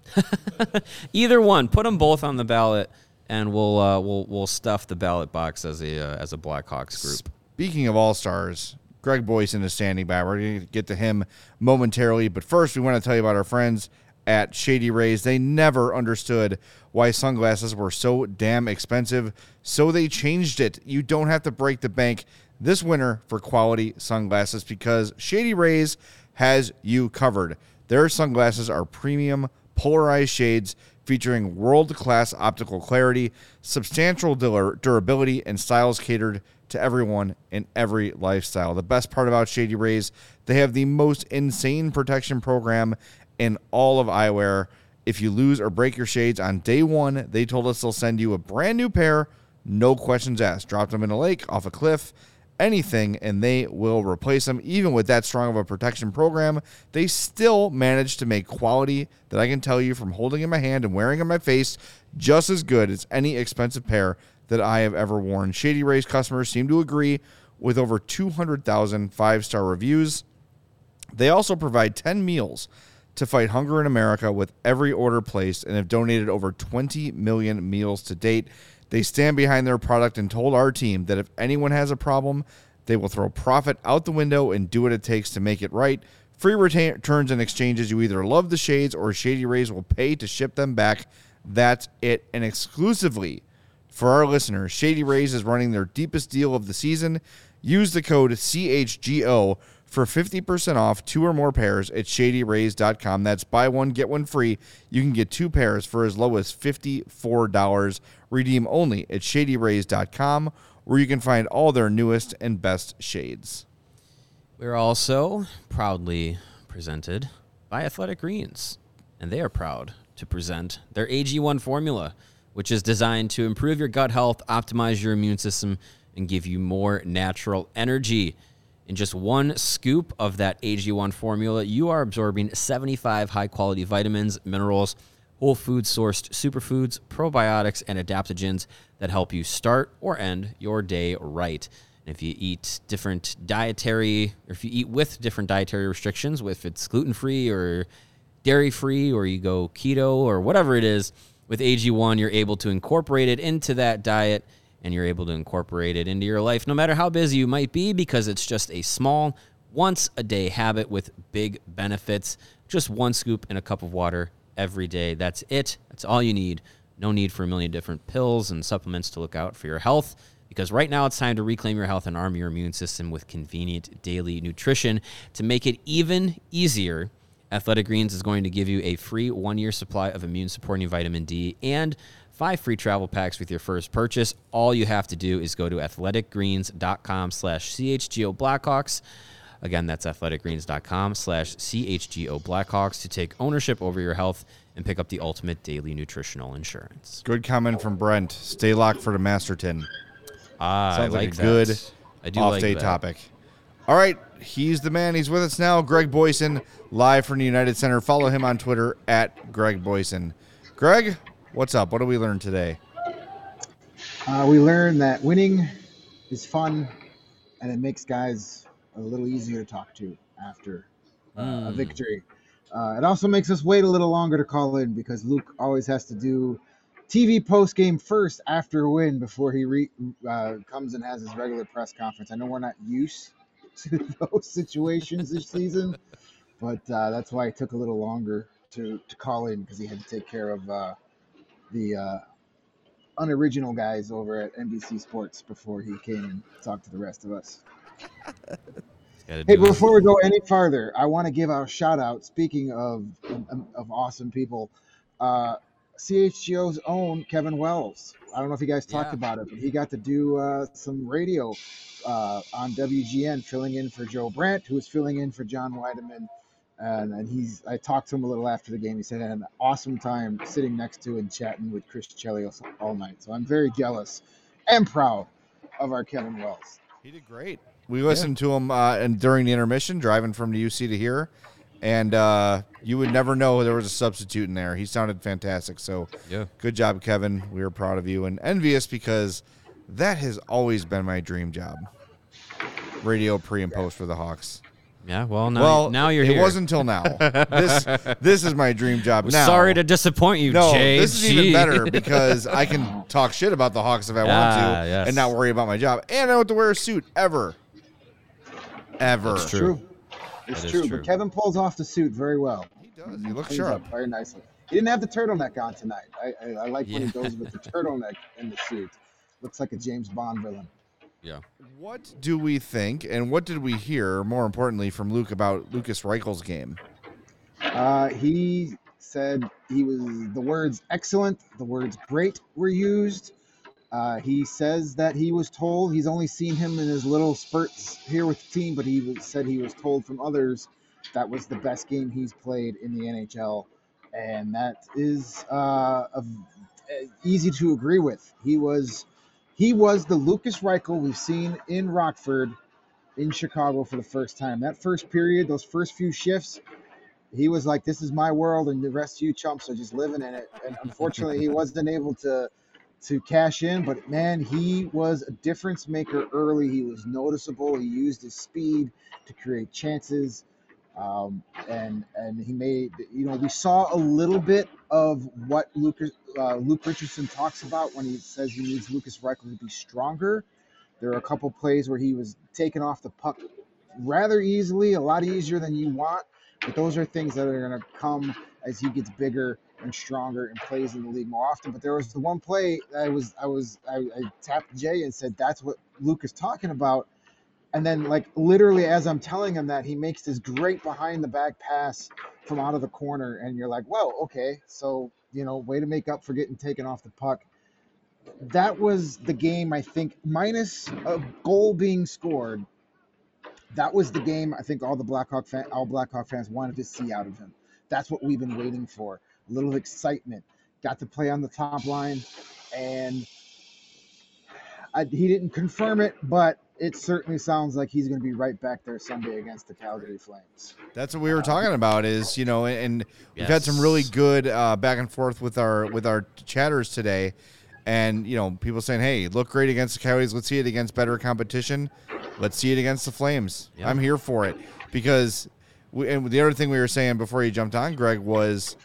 Either one, put them both on the ballot, and we'll uh, we'll we'll stuff the ballot box as a uh, as a Blackhawks group. Speaking of all stars, Greg Boysen is standing by. We're going to get to him momentarily, but first we want to tell you about our friends at Shady Rays. They never understood why sunglasses were so damn expensive, so they changed it. You don't have to break the bank this winter for quality sunglasses because Shady Rays has you covered. Their sunglasses are premium polarized shades featuring world class optical clarity, substantial durability, and styles catered to everyone in every lifestyle. The best part about Shady Rays, they have the most insane protection program in all of eyewear. If you lose or break your shades on day one, they told us they'll send you a brand new pair, no questions asked. Drop them in a lake, off a cliff, anything and they will replace them. Even with that strong of a protection program, they still manage to make quality that I can tell you from holding in my hand and wearing on my face just as good as any expensive pair that I have ever worn. Shady Rays customers seem to agree with over 200,000 five star reviews. They also provide 10 meals to fight hunger in America with every order placed and have donated over 20 million meals to date. They stand behind their product and told our team that if anyone has a problem, they will throw profit out the window and do what it takes to make it right. Free returns and exchanges. You either love the shades or Shady Rays will pay to ship them back. That's it. And exclusively for our listeners, Shady Rays is running their deepest deal of the season. Use the code CHGO for 50% off two or more pairs at shadyrays.com. That's buy one, get one free. You can get two pairs for as low as $54. Redeem only at shadyrays.com, where you can find all their newest and best shades. We're also proudly presented by Athletic Greens, and they are proud to present their AG1 formula, which is designed to improve your gut health, optimize your immune system, and give you more natural energy. In just one scoop of that AG1 formula, you are absorbing 75 high quality vitamins, minerals, whole food sourced superfoods, probiotics, and adaptogens that help you start or end your day right. And if you eat different dietary, or if you eat with different dietary restrictions, if it's gluten free or dairy free, or you go keto or whatever it is, with AG1, you're able to incorporate it into that diet and you're able to incorporate it into your life no matter how busy you might be because it's just a small, once a day habit with big benefits. Just one scoop in a cup of water every day. That's it. That's all you need. No need for a million different pills and supplements to look out for your health because right now it's time to reclaim your health and arm your immune system with convenient daily nutrition to make it even easier. Athletic Greens is going to give you a free one year supply of immune supporting vitamin D and five free travel packs with your first purchase. All you have to do is go to athleticgreens.com slash CHGO Blackhawks. Again, that's athleticgreens.com slash CHGO Blackhawks to take ownership over your health and pick up the ultimate daily nutritional insurance. Good comment from Brent. Stay locked for the Masterton. Ah, Sounds I like, like a good. I do off like day that. topic. All right, he's the man. He's with us now. Greg Boysen, live from the United Center. Follow him on Twitter at Greg Boysen. Greg, what's up? What did we learn today? Uh, we learned that winning is fun, and it makes guys a little easier to talk to after uh, a victory. Uh, it also makes us wait a little longer to call in because Luke always has to do TV post game first after a win before he re- uh, comes and has his regular press conference. I know we're not used to those situations this season, but uh, that's why it took a little longer to, to call in because he had to take care of uh, the uh, unoriginal guys over at NBC Sports before he came and talked to the rest of us. Gotta Hey, do it. before we go any farther, I want to give a shout out. Speaking of of, of awesome people, uh, CHGO's own Kevin Wells. I don't know if you guys talked Yeah. about it, but he got to do uh, some radio uh, on WGN, filling in for Joe Brandt, who was filling in for John Wiedeman. And, and he's, I talked to him a little after the game. He said he had an awesome time sitting next to and chatting with Chris Chelios all night. So I'm very jealous and proud of our Kevin Wells. He did great. We listened to him uh, and during the intermission, driving from the UC to here, and uh, you would never know there was a substitute in there. He sounded fantastic. So, Yeah. good job, Kevin. We are proud of you and envious because that has always been my dream job. Radio pre and post for the Hawks. Yeah. Well, now, well, now you're it here. It wasn't until now. this this is my dream job now. Sorry to disappoint you, No, Jay. this is even better because I can talk shit about the Hawks if I want Ah, to yes. and not worry about my job. And I don't have to wear a suit ever. Ever. That's true. It's true, true. but Kevin pulls off the suit very well. He does. He looks Cleans sharp. up very nicely. He didn't have the turtleneck on tonight. I, I, I like when he goes with the turtleneck in the suit. Looks like a James Bond villain. Yeah. What do we think, and what did we hear, more importantly, from Luke about Lucas Reichel's game? Uh, he said he was the words excellent, the words great were used. Uh, he says that he was told he's only seen him in his little spurts here with the team, but he was, said he was told from others that was the best game he's played in the NHL, and that is uh, a, easy to agree with. He was he was the Lucas Reichel we've seen in Rockford, in Chicago for the first time. That first period, those first few shifts, he was like, "This is my world, and the rest of you chumps are just living in it." And unfortunately, he wasn't able to to cash in. But man, he was a difference maker early. He was noticeable. He used his speed to create chances, um, and and he made. You know, we saw a little bit of what Lucas uh, Luke Richardson talks about when he says he needs Lucas Reichel to be stronger. There are a couple plays where he was taken off the puck rather easily, a lot easier than you want. But those are things that are going to come as he gets bigger and stronger and plays in the league more often. But there was the one play I was I was I, I tapped Jay and said that's what Luke is talking about. And then like literally as I'm telling him that he makes this great behind the back pass from out of the corner and you're like, "Well, okay." So, you know, way to make up for getting taken off the puck. That was the game I think minus a goal being scored that was the game I think all the Blackhawk fan, all Blackhawk fans wanted to see out of him. That's what we've been waiting for. A little excitement. Got to play on the top line, and I, he didn't confirm it, but it certainly sounds like he's going to be right back there Sunday against the Calgary Flames. That's what we were talking about. Is you know, and we've had some really good uh, back and forth with our with our chatters today, and you know, people saying, "Hey, look great against the Coyotes. Let's see it against better competition. Let's see it against the Flames." Yeah. I'm here for it because, we, and the other thing we were saying before you jumped on, Greg, was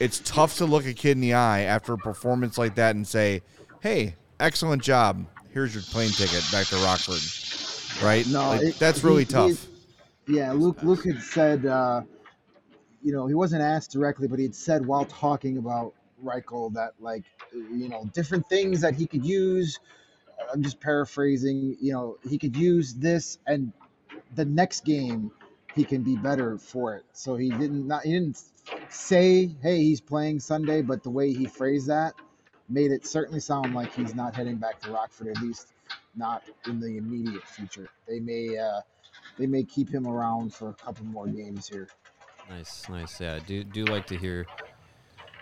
it's tough to look a kid in the eye after a performance like that and say, "Hey, excellent job. Here's your plane ticket back to Rockford." Right? No, Like, it- that's really he- tough. Yeah, Luke Luke had said, uh, you know, he wasn't asked directly, but he had said while talking about Reichel that like, you know, different things that he could use. I'm just paraphrasing. You know, he could use this, and the next game he can be better for it. So he didn't not he didn't say, hey, he's playing Sunday, but the way he phrased that made it certainly sound like he's not heading back to Rockford, at least not in the immediate future. They may. Uh, they may keep him around for a couple more games here. Nice, nice. Yeah, do do like to hear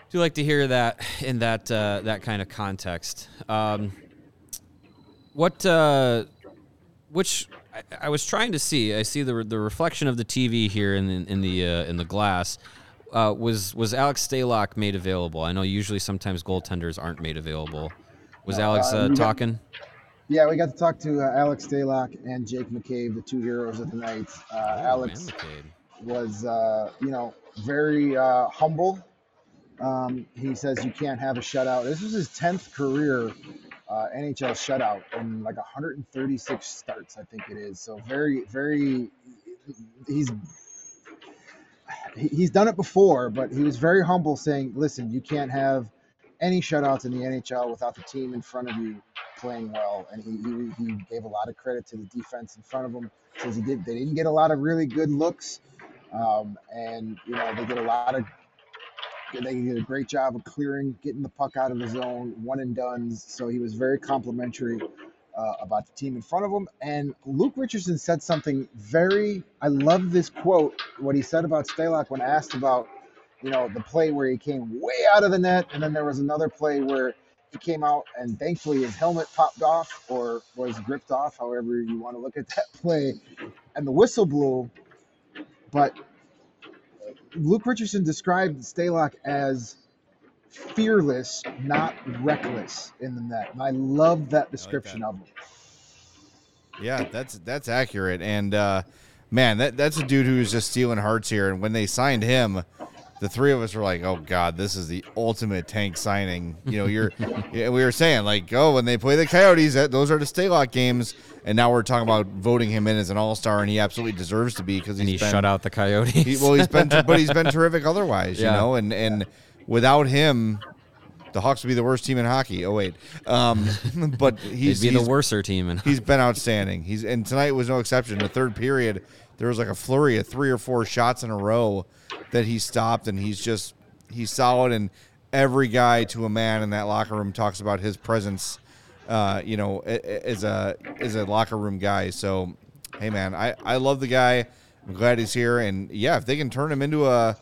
do like to hear that in that uh, that kind of context. Um, what uh, which I, I was trying to see. I see the the reflection of the TV here in in the uh, in the glass. Uh, was was Alex Stalock made available? I know usually sometimes goaltenders aren't made available. Was Alex uh, uh, talking? Yeah, we got to talk to uh, Alex Stalock and Jake McCabe, the two heroes of the night. Uh, Oh, Alex was, uh, you know, very uh, humble. Um, he says you can't have a shutout. This was his 10th career uh, NHL shutout in like 136 starts, I think it is. So very, very, he's he- he's done it before, but he was very humble, saying, "Listen, you can't have any shutouts in the NHL without the team in front of you playing well. And he, he, he gave a lot of credit to the defense in front of him. Says he did. They didn't get a lot of really good looks, um, and you know they did a lot of. They did a great job of clearing, getting the puck out of the zone, one and duns. So he was very complimentary uh, about the team in front of him. And Luke Richardson said something very. I love this quote. What he said about Stalock when asked about, you know, the play where he came way out of the net, and then there was another play where he came out and thankfully his helmet popped off or was ripped off, however you want to look at that play, and the whistle blew. But Luke Richardson described Stalock as fearless, not reckless in the net. And I love that description that. of him. Yeah, that's that's accurate. And uh, man, that that's a dude who's just stealing hearts here. And when they signed him, the three of us were like, "Oh God, this is the ultimate tank signing." You know, you're yeah, we were saying like, "Oh, when they play the Coyotes, that those are the Stalock games." And now we're talking about voting him in as an All Star, and he absolutely deserves to be because And he been, shut out the Coyotes. He, well, he's been, but he's been terrific otherwise, you know. And and without him, the Hawks would be the worst team in hockey. Oh wait, um, but he's He'd be the he's- worser team. In He's been outstanding. He's and tonight was no exception. In the third period, there was like a flurry of three or four shots in a row that he stopped, and he's just he's solid. And every guy to a man in that locker room talks about his presence. Uh, you know, as a as a locker room guy. So, hey man, I I love the guy. I'm glad he's here, and yeah, if they can turn him into a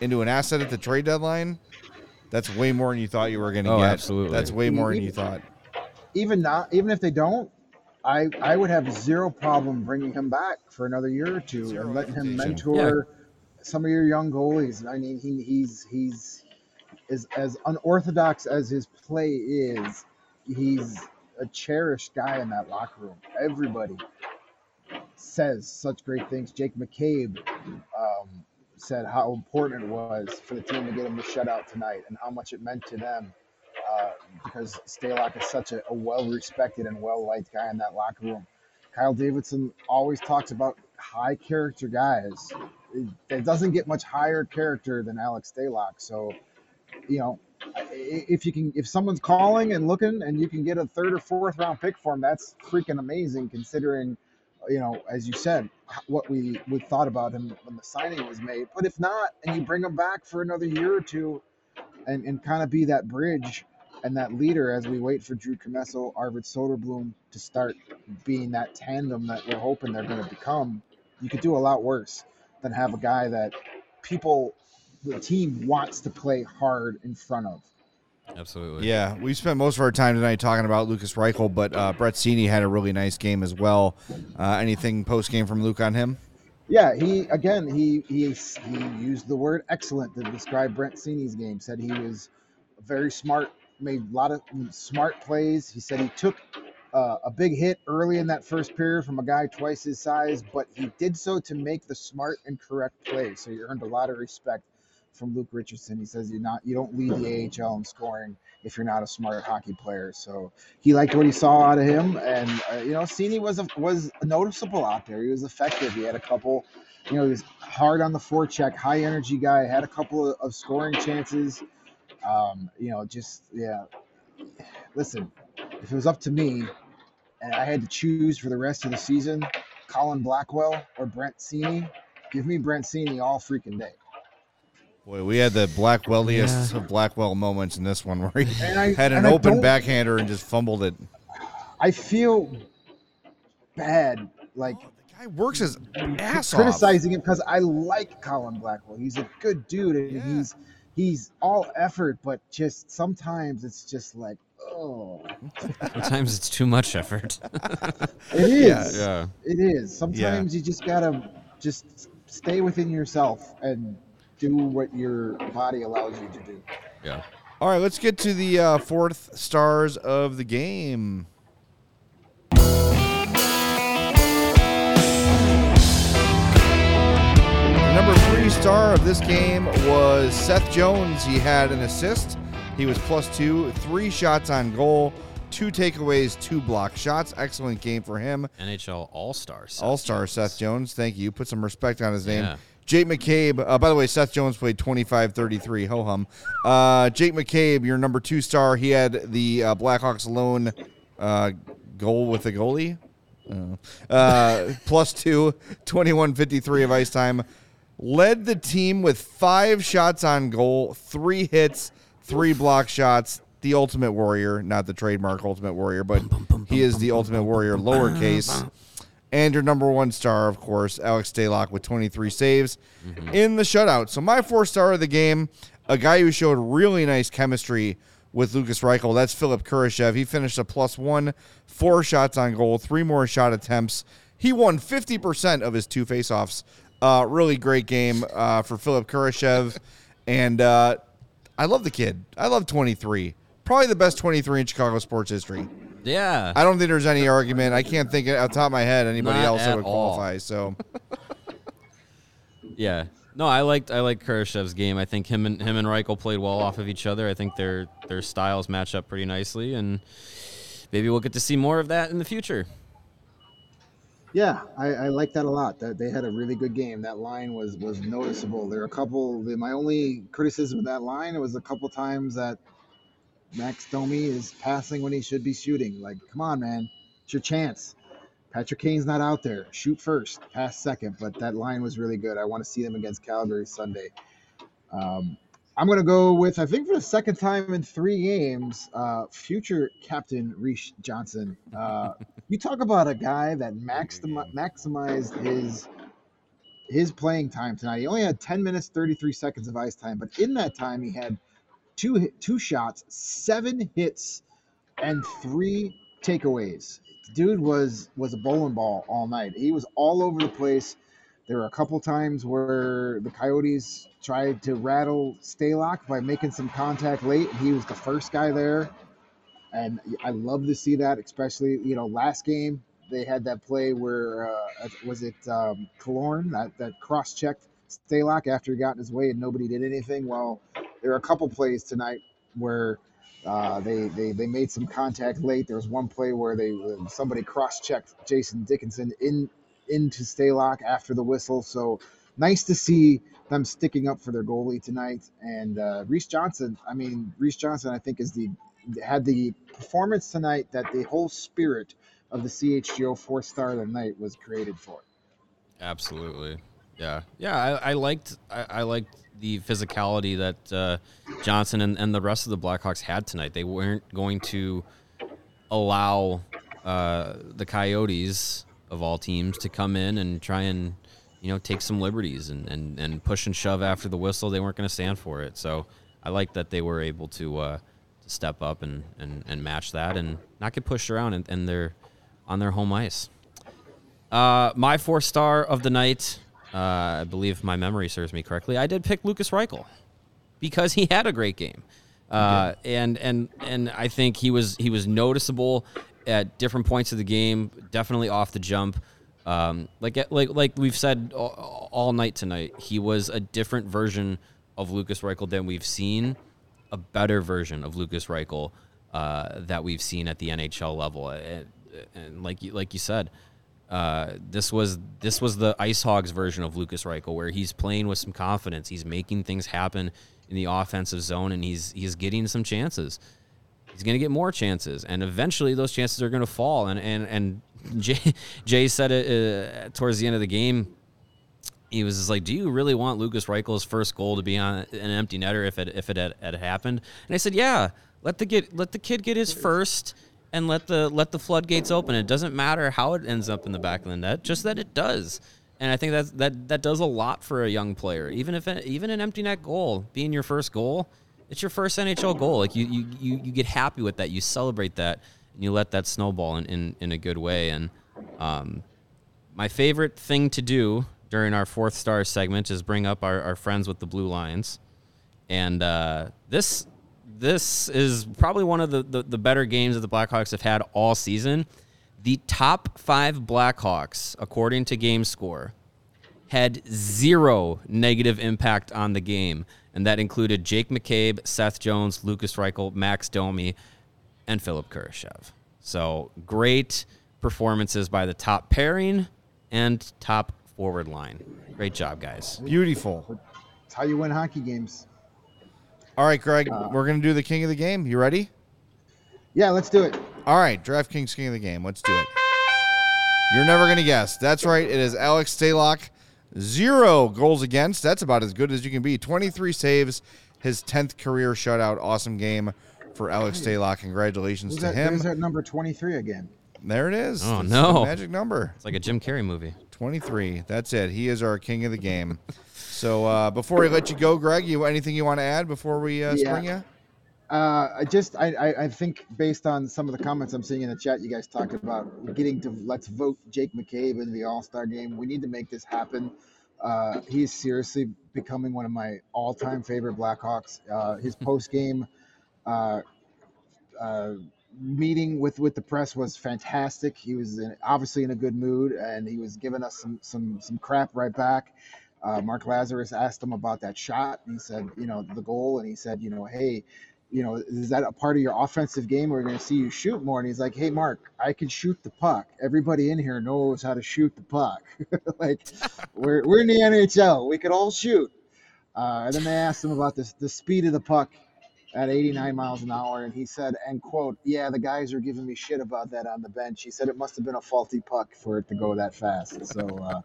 into an asset at the trade deadline, that's way more than you thought you were going to Oh, get. absolutely. That's way more than you thought. Even not, even if they don't, I I would have zero problem bringing him back for another year or two Zero and letting him hesitation. mentor some of your young goalies. I mean, he, he's he's is as unorthodox as his play is. He's a cherished guy in that locker room. Everybody says such great things. Jake McCabe um, said how important it was for the team to get him the shutout tonight and how much it meant to them uh, because Stalock is such a, a well-respected and well-liked guy in that locker room. Kyle Davidson always talks about high character guys. It, it doesn't get much higher character than Alex Stalock. So, you know, if you can, if someone's calling and looking, and you can get a third or fourth round pick for him, that's freaking amazing. Considering, you know, as you said, what we we thought about him when the signing was made. But if not, and you bring him back for another year or two, and and kind of be that bridge and that leader as we wait for Drew Commesso, Arvid Soderblom to start being that tandem that we're hoping they're going to become, you could do a lot worse than have a guy that people, the team wants to play hard in front of. Absolutely. Yeah, we spent most of our time tonight talking about Lucas Reichel, but uh, Brett Seney had a really nice game as well. Uh, anything post game from Luke on him? Yeah, he again he he he used the word excellent to describe Brent Seney's game. Said he was very smart, made a lot of smart plays. He said he took uh, a big hit early in that first period from a guy twice his size, but he did so to make the smart and correct play. So he earned a lot of respect from Luke Richardson. He says you're not you don't lead the AHL in scoring if you're not a smart hockey player. So he liked what he saw out of him, and uh, you know, Seney was a, was noticeable out there. He was effective. He had a couple, you know, he was hard on the forecheck, high energy guy. Had a couple of, of scoring chances. Um, you know, just yeah. Listen, if it was up to me, and I had to choose for the rest of the season, Colin Blackwell or Brent Seney, give me Brent Seney all freaking day. Boy, we had the Blackwelliest of Blackwell moments in this one where he I- had an open don't- backhander and just fumbled it. I feel bad, like oh, The guy works his ass off. criticizing him because I like Colin Blackwell. He's a good dude, and Yeah. he's he's all effort, but just sometimes it's just like, oh, Sometimes it's too much effort. it is. yeah. It is. Sometimes you just gotta just stay within yourself and do what your body allows you to do. Yeah. All right, let's get to the uh, fourth stars of the game. The number three star of this game was Seth Jones. He had an assist. He was plus two, three shots on goal, two takeaways, two block shots. Excellent game for him. NHL All Stars. All star Seth Jones. Thank you. Put some respect on his name. Yeah. Jake McCabe. Uh, by the way, Seth Jones played 25 33. Ho hum. Uh, Jake McCabe, your number two star. He had the uh, Blackhawks lone uh, goal with the goalie. Uh, uh, plus two, 21 53 of ice time. Led the team with five shots on goal, three hits, three block shots. The Ultimate Warrior, not the trademark Ultimate Warrior, but he is the Ultimate Warrior lowercase. And your number one star, of course, Alex Stalock with 23 saves in the shutout. So my four star of the game, a guy who showed really nice chemistry with Lucas Reichel. That's Philipp Kurashev. He finished a plus one, four shots on goal, three more shot attempts. He won 50% of his two faceoffs. Uh, really great game uh, for Philipp Kurashev. And uh, I love the kid. I love 23. Probably the best 23 in Chicago sports history. Yeah. I don't think there's any argument. I can't think off the top of my head anybody Not else that at would all. qualify. So Yeah. No, I liked I liked Kurashev's game. I think him and him and Reichel played well off of each other. I think their their styles match up pretty nicely, and maybe we'll get to see more of that in the future. Yeah, I, I like that a lot. That they had a really good game. That line was was noticeable. There are a couple. The, my only criticism of that line it was a couple times that Max Domi is passing when he should be shooting. Like, come on, man, it's your chance. Patrick Kane's not out there. Shoot first, pass second. But that line was really good. I want to see them against Calgary Sunday. Um, I'm going to go with, I think for the second time in three games, uh, future captain Reese Johnson. Uh, you talk about a guy that maximi- maximized his his playing time tonight. He only had 10 minutes 33 seconds of ice time, but in that time he had two two shots, seven hits, and three takeaways. Dude was was a bowling ball all night. He was all over the place. There were a couple times where the Coyotes tried to rattle Stalock by making some contact late. He was the first guy there, and I love to see that. Especially you know last game they had that play where uh, was it um, Kalorn that that cross checked Stalock after he got in his way and nobody did anything. Well, there are a couple plays tonight where uh, they, they they made some contact late. There was one play where they somebody cross checked Jason Dickinson in into Stalock after the whistle. So nice to see them sticking up for their goalie tonight. And uh, Reese Johnson, I mean Reese Johnson, I think is the had the performance tonight that the whole spirit of the CHGO four star of the night was created for. Absolutely. Yeah. Yeah. I, I liked I, I liked the physicality that uh, Johnson and, and the rest of the Blackhawks had tonight. They weren't going to allow uh, the Coyotes of all teams to come in and try and you know take some liberties and, and, and push and shove after the whistle. They weren't going to stand for it. So I like that they were able to uh, to step up and, and, and match that and not get pushed around and, and they're on their home ice. Uh, my four star of the night, I believe my memory serves me correctly. I did pick Lucas Reichel because he had a great game, uh, and and and I think he was he was noticeable at different points of the game. Definitely off the jump. Um, like like like we've said all, all night tonight, he was a different version of Lucas Reichel than we've seen. A better version of Lucas Reichel uh, that we've seen at the NHL level, and, and like you, like you said, uh, this was this was the Ice Hogs version of Lucas Reichel, where he's playing with some confidence. He's making things happen in the offensive zone, and he's he's getting some chances. He's going to get more chances, and eventually those chances are going to fall. And and and Jay, Jay said it uh, towards the end of the game. He was just like, "Do you really want Lucas Reichel's first goal to be on an empty netter if it if it had, had happened?" And I said, "Yeah, let the get let the kid get his first, and let the let the floodgates open. It doesn't matter how it ends up in the back of the net, just that it does." And I think that that that does a lot for a young player. Even if even an empty net goal being your first goal, it's your first NHL goal. Like you you you, you get happy with that, you celebrate that, and you let that snowball in in, in a good way. And um, my favorite thing to do during our fourth star segment is bring up our, our friends with the blue lines, and uh, this this is probably one of the, the, the better games that the Blackhawks have had all season. The top five Blackhawks, according to Game Score, had zero negative impact on the game, and that included Jake McCabe, Seth Jones, Lucas Reichel, Max Domi, and Philipp Kurashev. So great performances by the top pairing and top forward line. Great job, guys. Beautiful. It's how you win hockey games. All right, Greg, uh, we're going to do the king of the game. You ready? Yeah, let's do it. All right, DraftKings king of the game. Let's do it. You're never going to guess. That's right. It is Alex Stalock. Zero goals against. That's about as good as you can be. 23 saves, his 10th career shutout. Awesome game for Alex Stalock. Congratulations Who's to that, him. There's that number 23 again. There it is. Oh, That's no. magic number. It's like a Jim Carrey movie. 23. That's it. He is our king of the game. So uh, before we let you go, Greg, you anything you want to add before we uh, Yeah. spring you? Uh, I just I, I I think based on some of the comments I'm seeing in the chat, you guys talked about getting to let's vote Jake McCabe in the All Star game. We need to make this happen. Uh, he's seriously becoming one of my all-time favorite Blackhawks. Uh, his post-game uh, uh, meeting with with the press was fantastic. He was in, obviously in a good mood, and he was giving us some some some crap right back. Uh, Mark Lazerus asked him about that shot, he said, you know, the goal, and he said, you know, hey, you know, is that a part of your offensive game? We're going to see you shoot more. And he's like, hey, Mark, I can shoot the puck. Everybody in here knows how to shoot the puck. like, we're, we're in the NHL. We could all shoot. Uh, and then they asked him about this, the speed of the puck at 89 miles an hour. And he said, and quote, yeah, the guys are giving me shit about that on the bench. He said it must have been a faulty puck for it to go that fast. So, uh,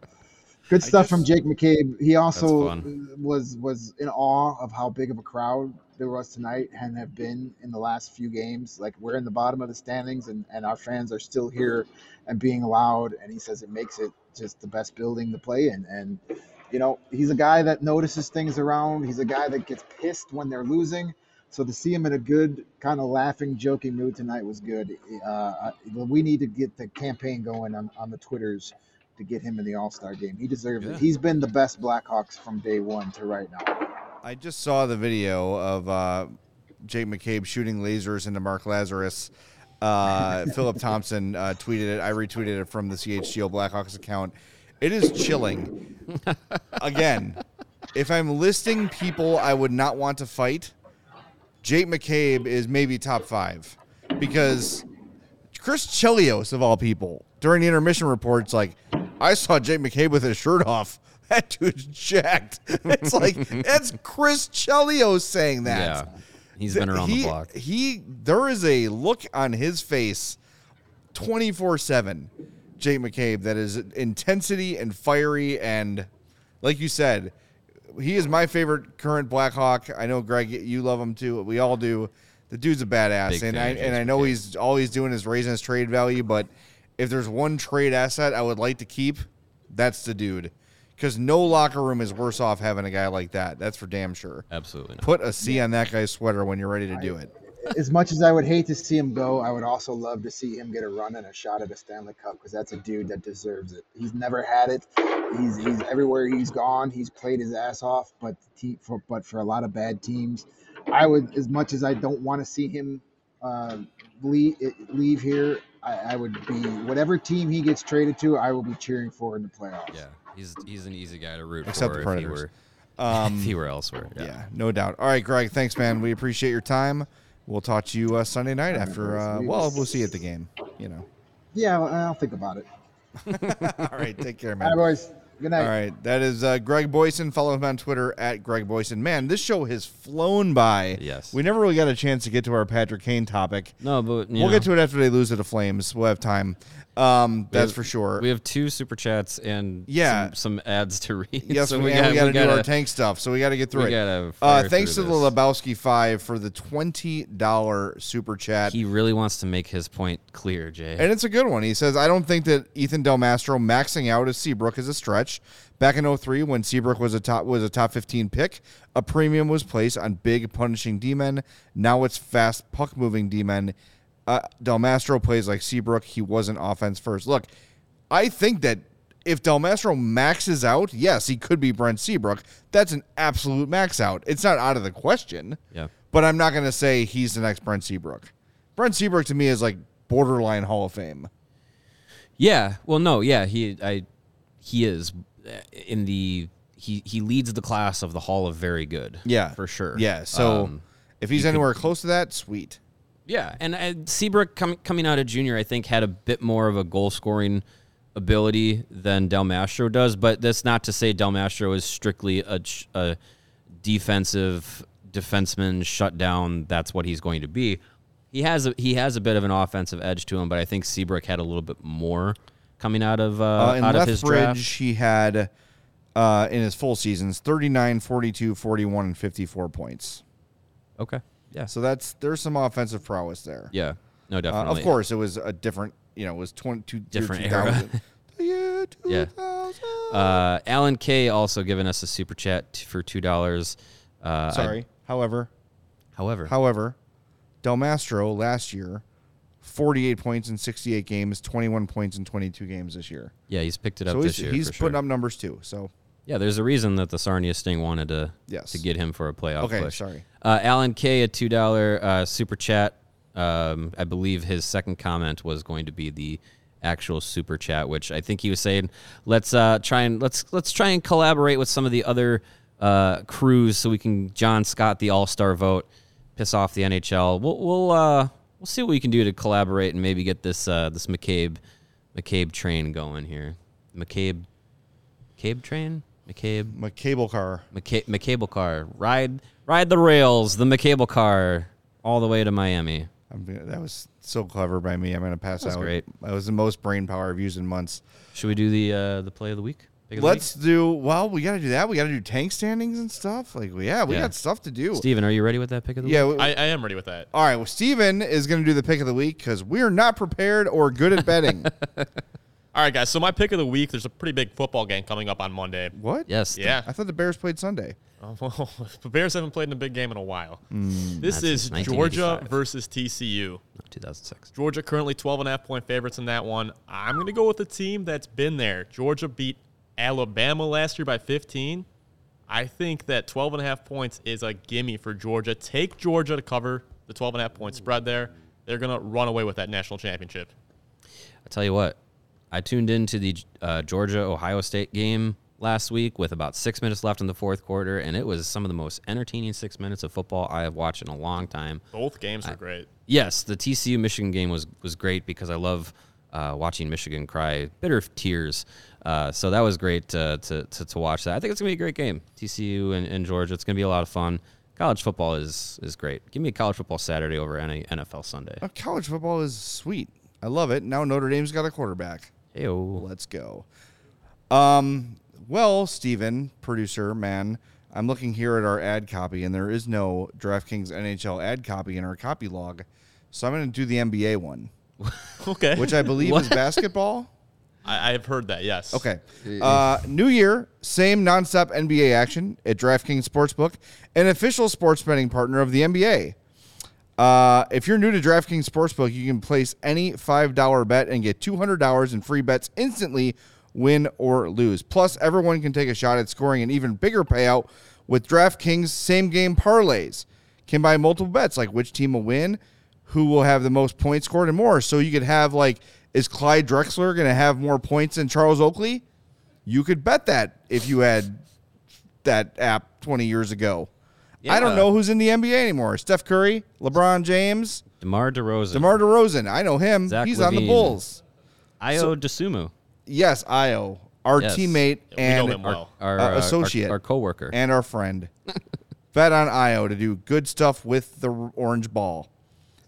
good stuff from Jake McCabe. He also was was in awe of how big of a crowd there was tonight and have been in the last few games. Like we're in the bottom of the standings and, and our fans are still here and being loud. And he says it makes it just the best building to play in. And you know, he's a guy that notices things around. He's a guy that gets pissed when they're losing. So to see him in a good kind of laughing, joking mood tonight was good. Uh, we need to get the campaign going on, on the Twitters to get him in the All Star game. He deserves Yeah. it. He's been the best Blackhawks from day one to right now. I just saw the video of uh, Jake McCabe shooting lasers into Mark Lazerus. Uh, Philip Thompson uh, tweeted it. I retweeted it from the CHGO Blackhawks account. It is chilling. Again, if I'm listing people I would not want to fight, Jake McCabe is maybe top five because Chris Chelios of all people during the intermission reports like I saw Jake McCabe with his shirt off. That dude's jacked. It's like that's Chris Chelios saying that. Yeah. He's been around he, the block. He there is a look on his face 24/7 Jake McCabe that is intensity and fiery and like you said he is my favorite current Blackhawk. I know Greg you love him too. We all do. The dude's a badass Big and I and I know he's all he's doing is raising his trade value, but if there's one trade asset I would like to keep, that's the dude. Cuz no locker room is worse off having a guy like that. That's for damn sure. Absolutely not. Put a C on that guy's sweater when you're ready to do it. As much as I would hate to see him go, I would also love to see him get a run and a shot at a Stanley Cup because that's a dude that deserves it. He's never had it. He's he's everywhere he's gone. He's played his ass off, but the team for but for a lot of bad teams, I would as much as I don't want to see him uh, leave leave here. I, I would be whatever team he gets traded to. I will be cheering for in the playoffs. Yeah. He's he's an easy guy to root Except for the if he Predators. were Um, if he were elsewhere. Yeah. Yeah, no doubt. All right, Greg, thanks, man. We appreciate your time. We'll talk to you uh, Sunday night after. Uh, well, we'll see you at the game. You know. Yeah, I'll, I'll think about it. All right, take care, man. right, boys. Good night. All right, that is uh, Greg Boysen. Follow him on Twitter at Greg Boysen. Man, this show has flown by. Yes. We never really got a chance to get to our Patrick Kane topic. No, but you We'll know, get to it after they lose to the Flames. We'll have time. Um, that's have- for sure. We have two super chats and Yeah. some, some ads to read. Yes, so we, got, we got to do our tank stuff, so we got to get through it. uh, thanks to through the this. Lebowski Five for the twenty dollar super chat. He really wants to make his point clear, Jay. And it's a good one. He says, I don't think that Ethan Del Mastro maxing out as Seabrook is a stretch. Back in 03, when Seabrook was a top was a top 15 pick, a premium was placed on big punishing D-men. Now it's fast puck moving D-men. Uh, Del Mastro plays like Seabrook. He wasn't offense first. Look, I think that if Del Mastro maxes out, yes, he could be Brent Seabrook. That's an absolute max out. It's not out of the question. Yeah. But I'm not going to say he's the next Brent Seabrook. Brent Seabrook to me is like borderline Hall of Fame. Yeah. Well, no. Yeah. He I he is uh, in the he he leads the class of the Hall of Very Good. Yeah, for sure. Yeah. So Um, if he's you could- anywhere close to that, sweet. Yeah, and uh, Seabrook com- coming out of junior, I think, had a bit more of a goal scoring ability than Del Mastro does. But that's not to say Del Mastro is strictly a, a defensive defenseman shut down. That's what he's going to be. He has a, he has a bit of an offensive edge to him, but I think Seabrook had a little bit more coming out of uh, Uh, in out of his draft. he had uh, in his full seasons 39, 42, 41, and 54 points. Okay, yeah, So that's there's some offensive prowess there. yeah, no, Uh, definitely. of course, it was a different. You know, it was 22 Different year era. 2000. The year Yeah. Uh, Alan K also giving us a super chat t- for two dollars. Uh, I- Sorry. However, however, however, Del Mastro last year, 48 points in 68 games, 21 points in 22 games this year. yeah, he's picked it up So this he's, year. he's putting sure. up numbers too. So Yeah, there's a reason that the Sarnia Sting wanted to Yes. to get him for a playoff Okay, push. sorry. Uh, Alan K, a two dollar uh, super chat. Um, I believe his second comment was going to be the actual super chat, which I think he was saying, let's uh, try and let's let's try and collaborate with some of the other uh, crews so we can John Scott the All Star vote, piss off the NHL. We'll we'll uh, we'll see what we can do to collaborate and maybe get this uh, this McCabe McCabe train going here. McCabe McCabe train McCabe my cable car. McCa- McCable car. Ride ride the rails, the McCable car, all the way to Miami. I'm, that was so clever by me. I'm gonna pass That's out. great. That was the most brain power I've used in months. Should we do the uh, the play of the week? Of the Let's do. Well, we got to do that. We got to do tank standings and stuff. Like, yeah, we Yeah. got stuff to do. week? Steven, are you ready with that pick of the Yeah. week? Yeah, I, I am ready with that. all right. Well, Steven is going to do the pick of the week because we're not prepared or good at betting. All right, guys. So my pick of the week. There's a pretty big football game coming up on Monday. what? Yes. Yeah. I thought the Bears played Sunday. Oh, well, the Bears haven't played in a big game in a while. Mm, this is Georgia versus TCU. No, 2006. Georgia currently 12 and a half point favorites in that one. I'm going to go with the team that's been there. Georgia beat Alabama last year by 15. I think that 12 and a half points is a gimme for Georgia. Take Georgia to cover the 12 and a half point spread there. They're going to run away with that national championship. I tell you what, I tuned into the uh, Georgia Ohio State game last week with about six minutes left in the fourth quarter, and it was some of the most entertaining six minutes of football I have watched in a long time. Both games were great. Yes, the TCU Michigan game was was great because I love uh, watching Michigan cry bitter tears. Uh, so that was great uh, to, to to watch that. I think it's gonna be a great game. TCU and, and Georgia. It's gonna be a lot of fun. College football is is great. Give me a college football Saturday over any NFL Sunday. Oh, college football is sweet. I love it. Now Notre Dame's got a quarterback. Heyo. Let's go. Um. Well, Steven, producer man, I'm looking here at our ad copy, and there is no DraftKings NHL ad copy in our copy log, so I'm going to do the NBA one, Okay. which I believe is basketball. I, I've heard that, yes. Okay. Uh, new year, same nonstop NBA action at DraftKings Sportsbook, an official sports betting partner of the NBA. Uh, if you're new to DraftKings Sportsbook, you can place any $5 bet and get $200 in free bets instantly, win or lose. Plus, everyone can take a shot at scoring an even bigger payout with DraftKings same game parlays. Can buy multiple bets like which team will win, who will have the most points scored, and more. So you could have like, is Clyde Drexler going to have more points than Charles Oakley? You could bet that if you had that app 20 years ago. I don't know who's in the NBA anymore. Steph Curry, LeBron James, DeMar DeRozan. DeMar DeRozan. I know him. Zach He's on the LaVine. Bulls. Io DeSumo. Yes, Io, our Yes. teammate Yeah, we and know him well. Our Uh, uh, associate. our, our coworker. and our friend. Bet on Io to do good stuff with the r- orange ball.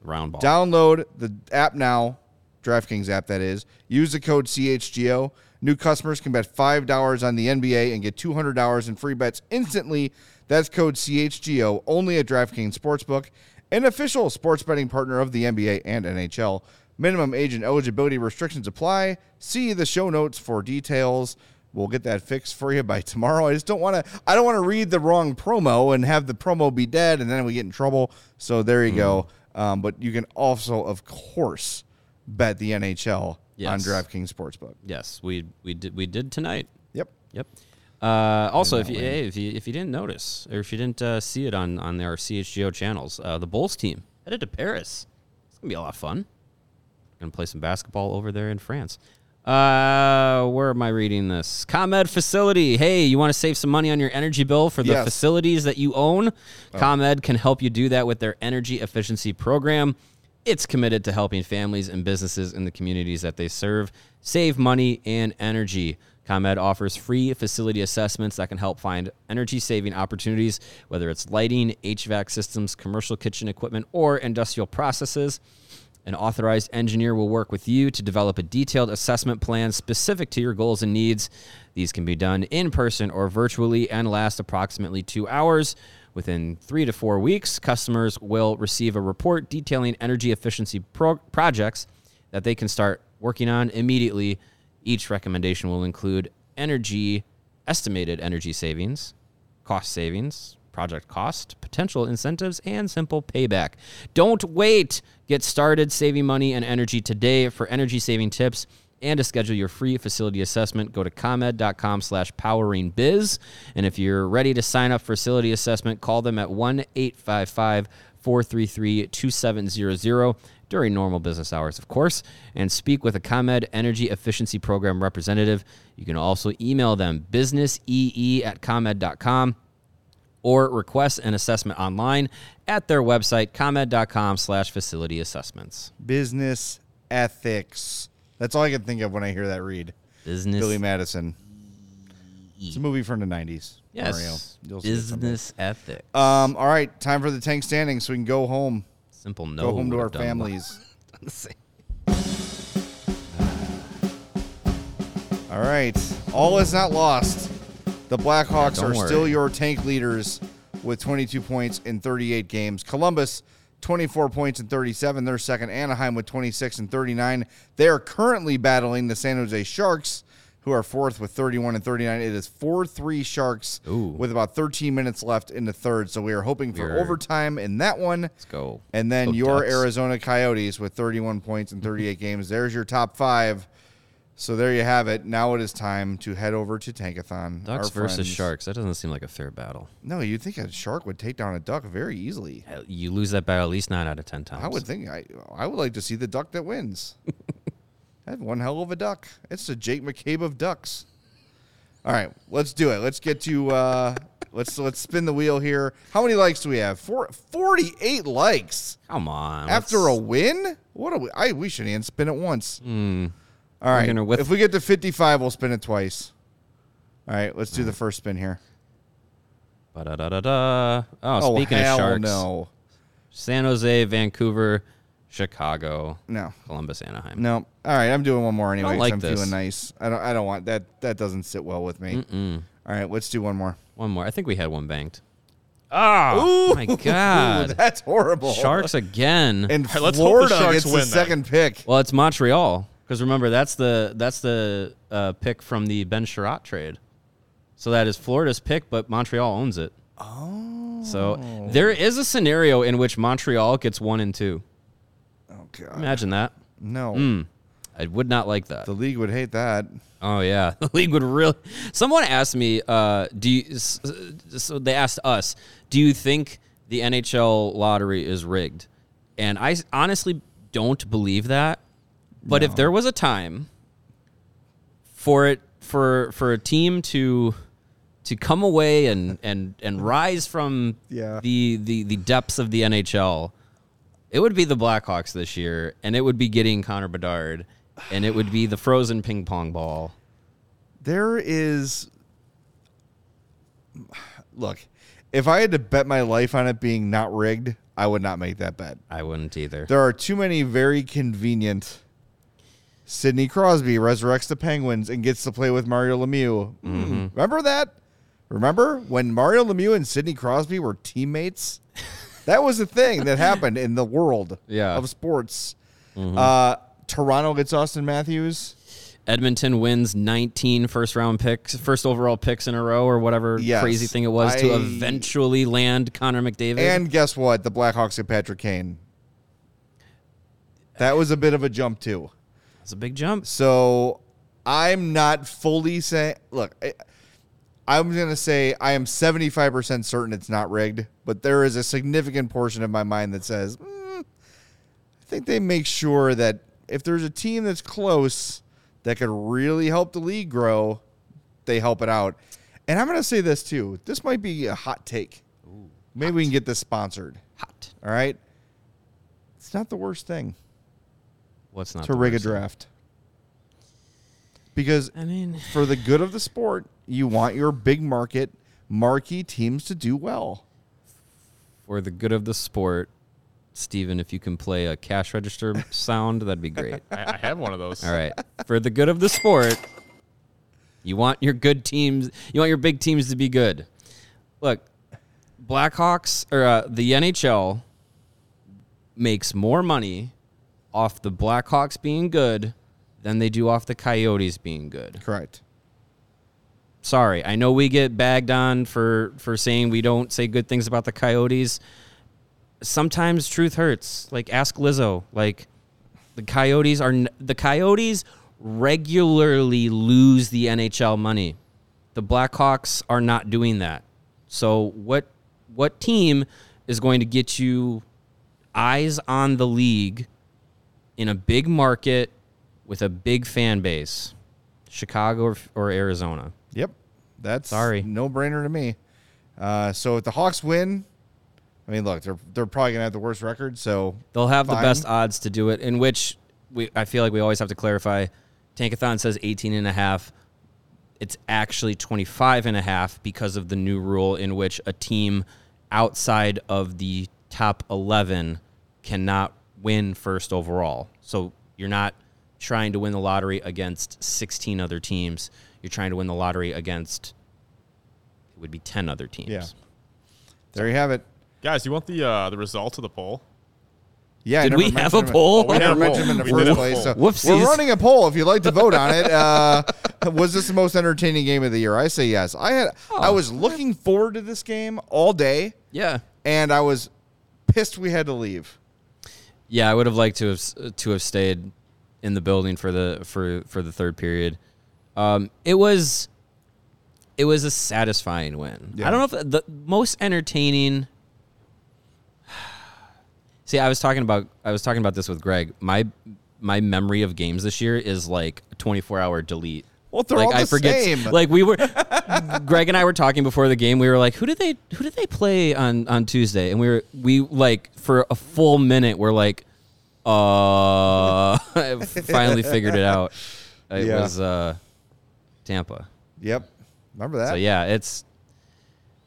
round ball. Download the app now, DraftKings app that is. Use the code CHGO. New customers can bet $5 on the NBA and get $200 in free bets instantly. That's code CHGO only at DraftKings Sportsbook, an official sports betting partner of the NBA and NHL. Minimum age and eligibility restrictions apply. See the show notes for details. We'll get that fixed for you by tomorrow. I just don't want to. I don't want to read the wrong promo and have the promo be dead, and then we get in trouble. So there you go. Um, but you can also, of course, bet the NHL on DraftKings Sportsbook. yes, we we did we did tonight. Yep. Yep. Uh, also, if you, hey, if you if you didn't notice or if you didn't uh, see it on on our CHGO channels, uh, the Bulls team headed to Paris. It's gonna be a lot of fun. Gonna play some basketball over there in France. Uh, where am I reading this? ComEd facility. Hey, you want to save some money on your energy bill for the Yes. facilities that you own? ComEd can help you do that with their energy efficiency program. It's committed to helping families and businesses in the communities that they serve save money and energy. ComEd offers free facility assessments that can help find energy saving opportunities, whether it's lighting, HVAC systems, commercial kitchen equipment, or industrial processes. An authorized engineer will work with you to develop a detailed assessment plan specific to your goals and needs. These can be done in person or virtually and last approximately two hours. Within three to four weeks, customers will receive a report detailing energy efficiency pro- projects that they can start working on immediately. Each recommendation will include energy, estimated energy savings, cost savings, project cost, potential incentives, and simple payback. Don't wait. Get started saving money and energy today. For energy saving tips and to schedule your free facility assessment, go to comed.com slash poweringbiz. And if you're ready to sign up for facility assessment, call them at 1-855 433 2700 during normal business hours, of course, and speak with a ComEd Energy Efficiency Program representative. You can also email them businessee at comed.com or request an assessment online at their website, comed.com slash facility assessments. Business ethics. That's all I can think of when I hear that read. Business. Billy Madison. It's a movie from the 90s. Mario. Yes. You'll see it someday. Business ethics. Um, all right, time for the tank standing so we can go home. Simple no. Go home to our have done well. families. Done the same. All right. All is not lost. The Blackhawks don't are worry. still your tank leaders with 22 points in 38 games. Columbus, 24 points in 37. They're second. Anaheim with 26 and 39. They are currently battling the San Jose Sharks, who are fourth with 31 and 39. It is 4 3 Sharks Ooh. with about 13 minutes left in the third. So we are hoping for overtime in that one. Let's go. And then Go your Ducks. Arizona Coyotes with 31 points in 38 games. There's your top five. So there you have it. Now it is time to head over to Tankathon. Ducks versus friends. Sharks. That doesn't seem like a fair battle. No, you'd think a shark would take down a duck very easily. You lose that battle at least nine out of ten times. I would think I I would like to see the duck that wins. That's one hell of a duck. It's the Jake McCabe of ducks. All right, let's do it. Let's get to uh let's let's spin the wheel here. How many likes do we have? Four, 48 likes. Come on. After a let's- win? What are we? I we should even spin it once. Hmm. All right. whiff- If we get to 55, we'll spin it twice. All right, let's do the first spin here. Ba-da-da-da-da. Oh, speaking of Sharks, no. San Jose, Vancouver, Chicago, No. Columbus, Anaheim. No. All right, I'm doing one more anyway. 'cause like I'm this. feeling nice. I don't I don't want that that doesn't sit well with me. All right, let's do one more. One more. I think we had one banked. Oh, my God. that's horrible. Sharks again. And right, let's hope the Florida Sharks gets the win then. second pick. well, it's Montreal because remember that's the that's the uh, pick from the Ben Chiarot trade. So that is Florida's pick, but Montreal owns it. Oh. So there is a scenario in which Montreal gets one and two. God. Imagine that. No. I would not like that. The league would hate that. Oh yeah, the league would really. Someone asked me, uh, "Do you?" So they asked us, "Do you think the NHL lottery is rigged?" And I honestly don't believe that. But if there was a time for it for for a team to to come away and and and rise from Yeah. the the the depths of the NHL, it would be the Blackhawks this year, and it would be getting Connor Bedard, and it would be the frozen ping pong ball. There is Look, if I had to bet my life on it being not rigged, I would not make that bet. I wouldn't either. There are too many very convenient. Sidney Crosby resurrects the Penguins and gets to play with Mario Lemieux. Mm. Remember that? Remember when Mario Lemieux and Sidney Crosby were teammates? that was a thing that happened in the world Yeah. of sports. Uh, Toronto gets Auston Matthews. Edmonton wins 19 first round picks, first overall picks in a row, or whatever Yes. crazy thing it was to eventually land Connor McDavid. And guess what? The Blackhawks get Patrick Kane. That was a bit of a jump too. it's a big jump. So I'm not fully saying. Look, I, I'm going to say I am 75% certain it's not rigged, but there is a significant portion of my mind that says, "Mm, I think they make sure that if there's a team that's close that could really help the league grow, they help it out. And I'm going to say this too. This might be a hot take. Maybe we can get this sponsored. Hot. All right. It's not the worst thing What's not to the rig a worst thing? draft. Because I mean, for the good of the sport, you want your big market marquee teams to do well. for the good of the sport, Steven, if you can play a cash register sound, that'd be great. I, I have one of those. All right. For the good of the sport, you want your good teams, you want your big teams to be good. Look, Blackhawks or uh, the NHL makes more money off the Blackhawks being good than they do off the Coyotes being good. Correct. Sorry, I know we get bagged on for for saying we don't say good things about the Coyotes. Sometimes truth hurts. Like ask Lizzo. Like the Coyotes are the Coyotes regularly lose the NHL money. The Blackhawks are not doing that. So what what team is going to get you eyes on the league in a big market with a big fan base? Chicago or, or Arizona? Yep. That's Sorry. no brainer to me. Uh, so if the Hawks win, I mean, look, they're they're probably gonna have the worst record. So They'll have Fine. the best odds to do it, in which we I feel like we always have to clarify. Tankathon says 18 and a half. It's actually 25 and a half because of the new rule in which a team outside of the top 11 cannot win first overall. So you're not trying to win the lottery against 16 other teams. You're trying to win the lottery against it would be 10 other teams. Yeah. there you have it. Guys, you want the uh, the results of the poll? Yeah. I Did never we have a poll? I Oh, never mentioned him in the first place. So Whoopsies. we're running a poll. If you'd like to vote on it, uh, was this the most entertaining game of the year? I say yes. I had. I was looking forward to this game all day, Yeah. and I was pissed we had to leave. Yeah, I would have liked to have to have stayed in the building for the for for the third period. Um, it was it was a satisfying win. Yeah. I don't know if the most entertaining. See, I was talking about I was talking about this with Greg. My my memory of games this year is like a 24 hour delete. Well, they're like all I the forget. same. Like we were, Greg and I were talking before the game. We were like, "Who did they? Who did they play on on Tuesday?" And we were we like for a full minute. We're like, "Uh," I finally figured it out. It Yeah. was uh, Tampa. Yep. Remember that? So yeah, it's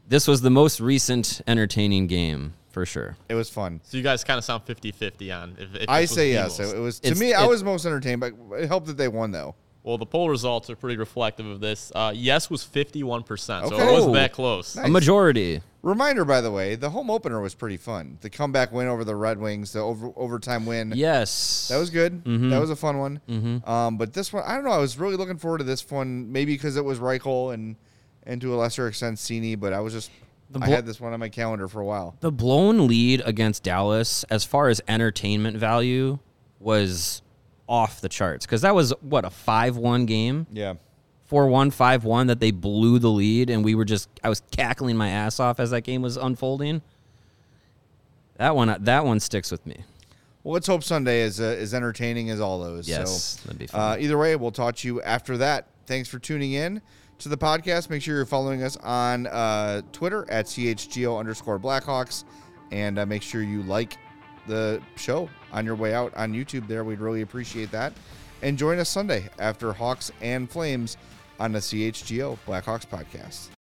this was the most recent entertaining game for sure. It was fun. So you guys kind of sound 50-50 on if, if I say the yes. most. It was to It's- me. I was most entertained, but it helped that they won though. Well, the poll results are pretty reflective of this. Uh, yes was 51%, so Okay. it wasn't that close. Nice. A majority. Reminder, by the way, the home opener was pretty fun. The comeback win over the Red Wings, the over, overtime win. Yes, That was good. Mm-hmm. That was a fun one. Um, but this one, I don't know. I was really looking forward to this one, maybe because it was Reichel and and to a lesser extent Seney, but I was just The I blo- had this one on my calendar for a while. the blown lead against Dallas, as far as entertainment value, was off the charts because that was what a five-one game, Yeah. 4-1, 5-1 that they blew the lead, and we were just I was cackling my ass off as that game was unfolding. That one, that one sticks with me. Well, let's hope Sunday is uh, as entertaining as all those. Yes, so, that'd be Uh, either way, we'll talk to you after that. Thanks for tuning in to the podcast. Make sure you're following us on uh, Twitter at chgo underscore Blackhawks, and uh, make sure you like the show on your way out on YouTube. There, we'd really appreciate that. And join us Sunday after Hawks and Flames on the CHGO Blackhawks podcast.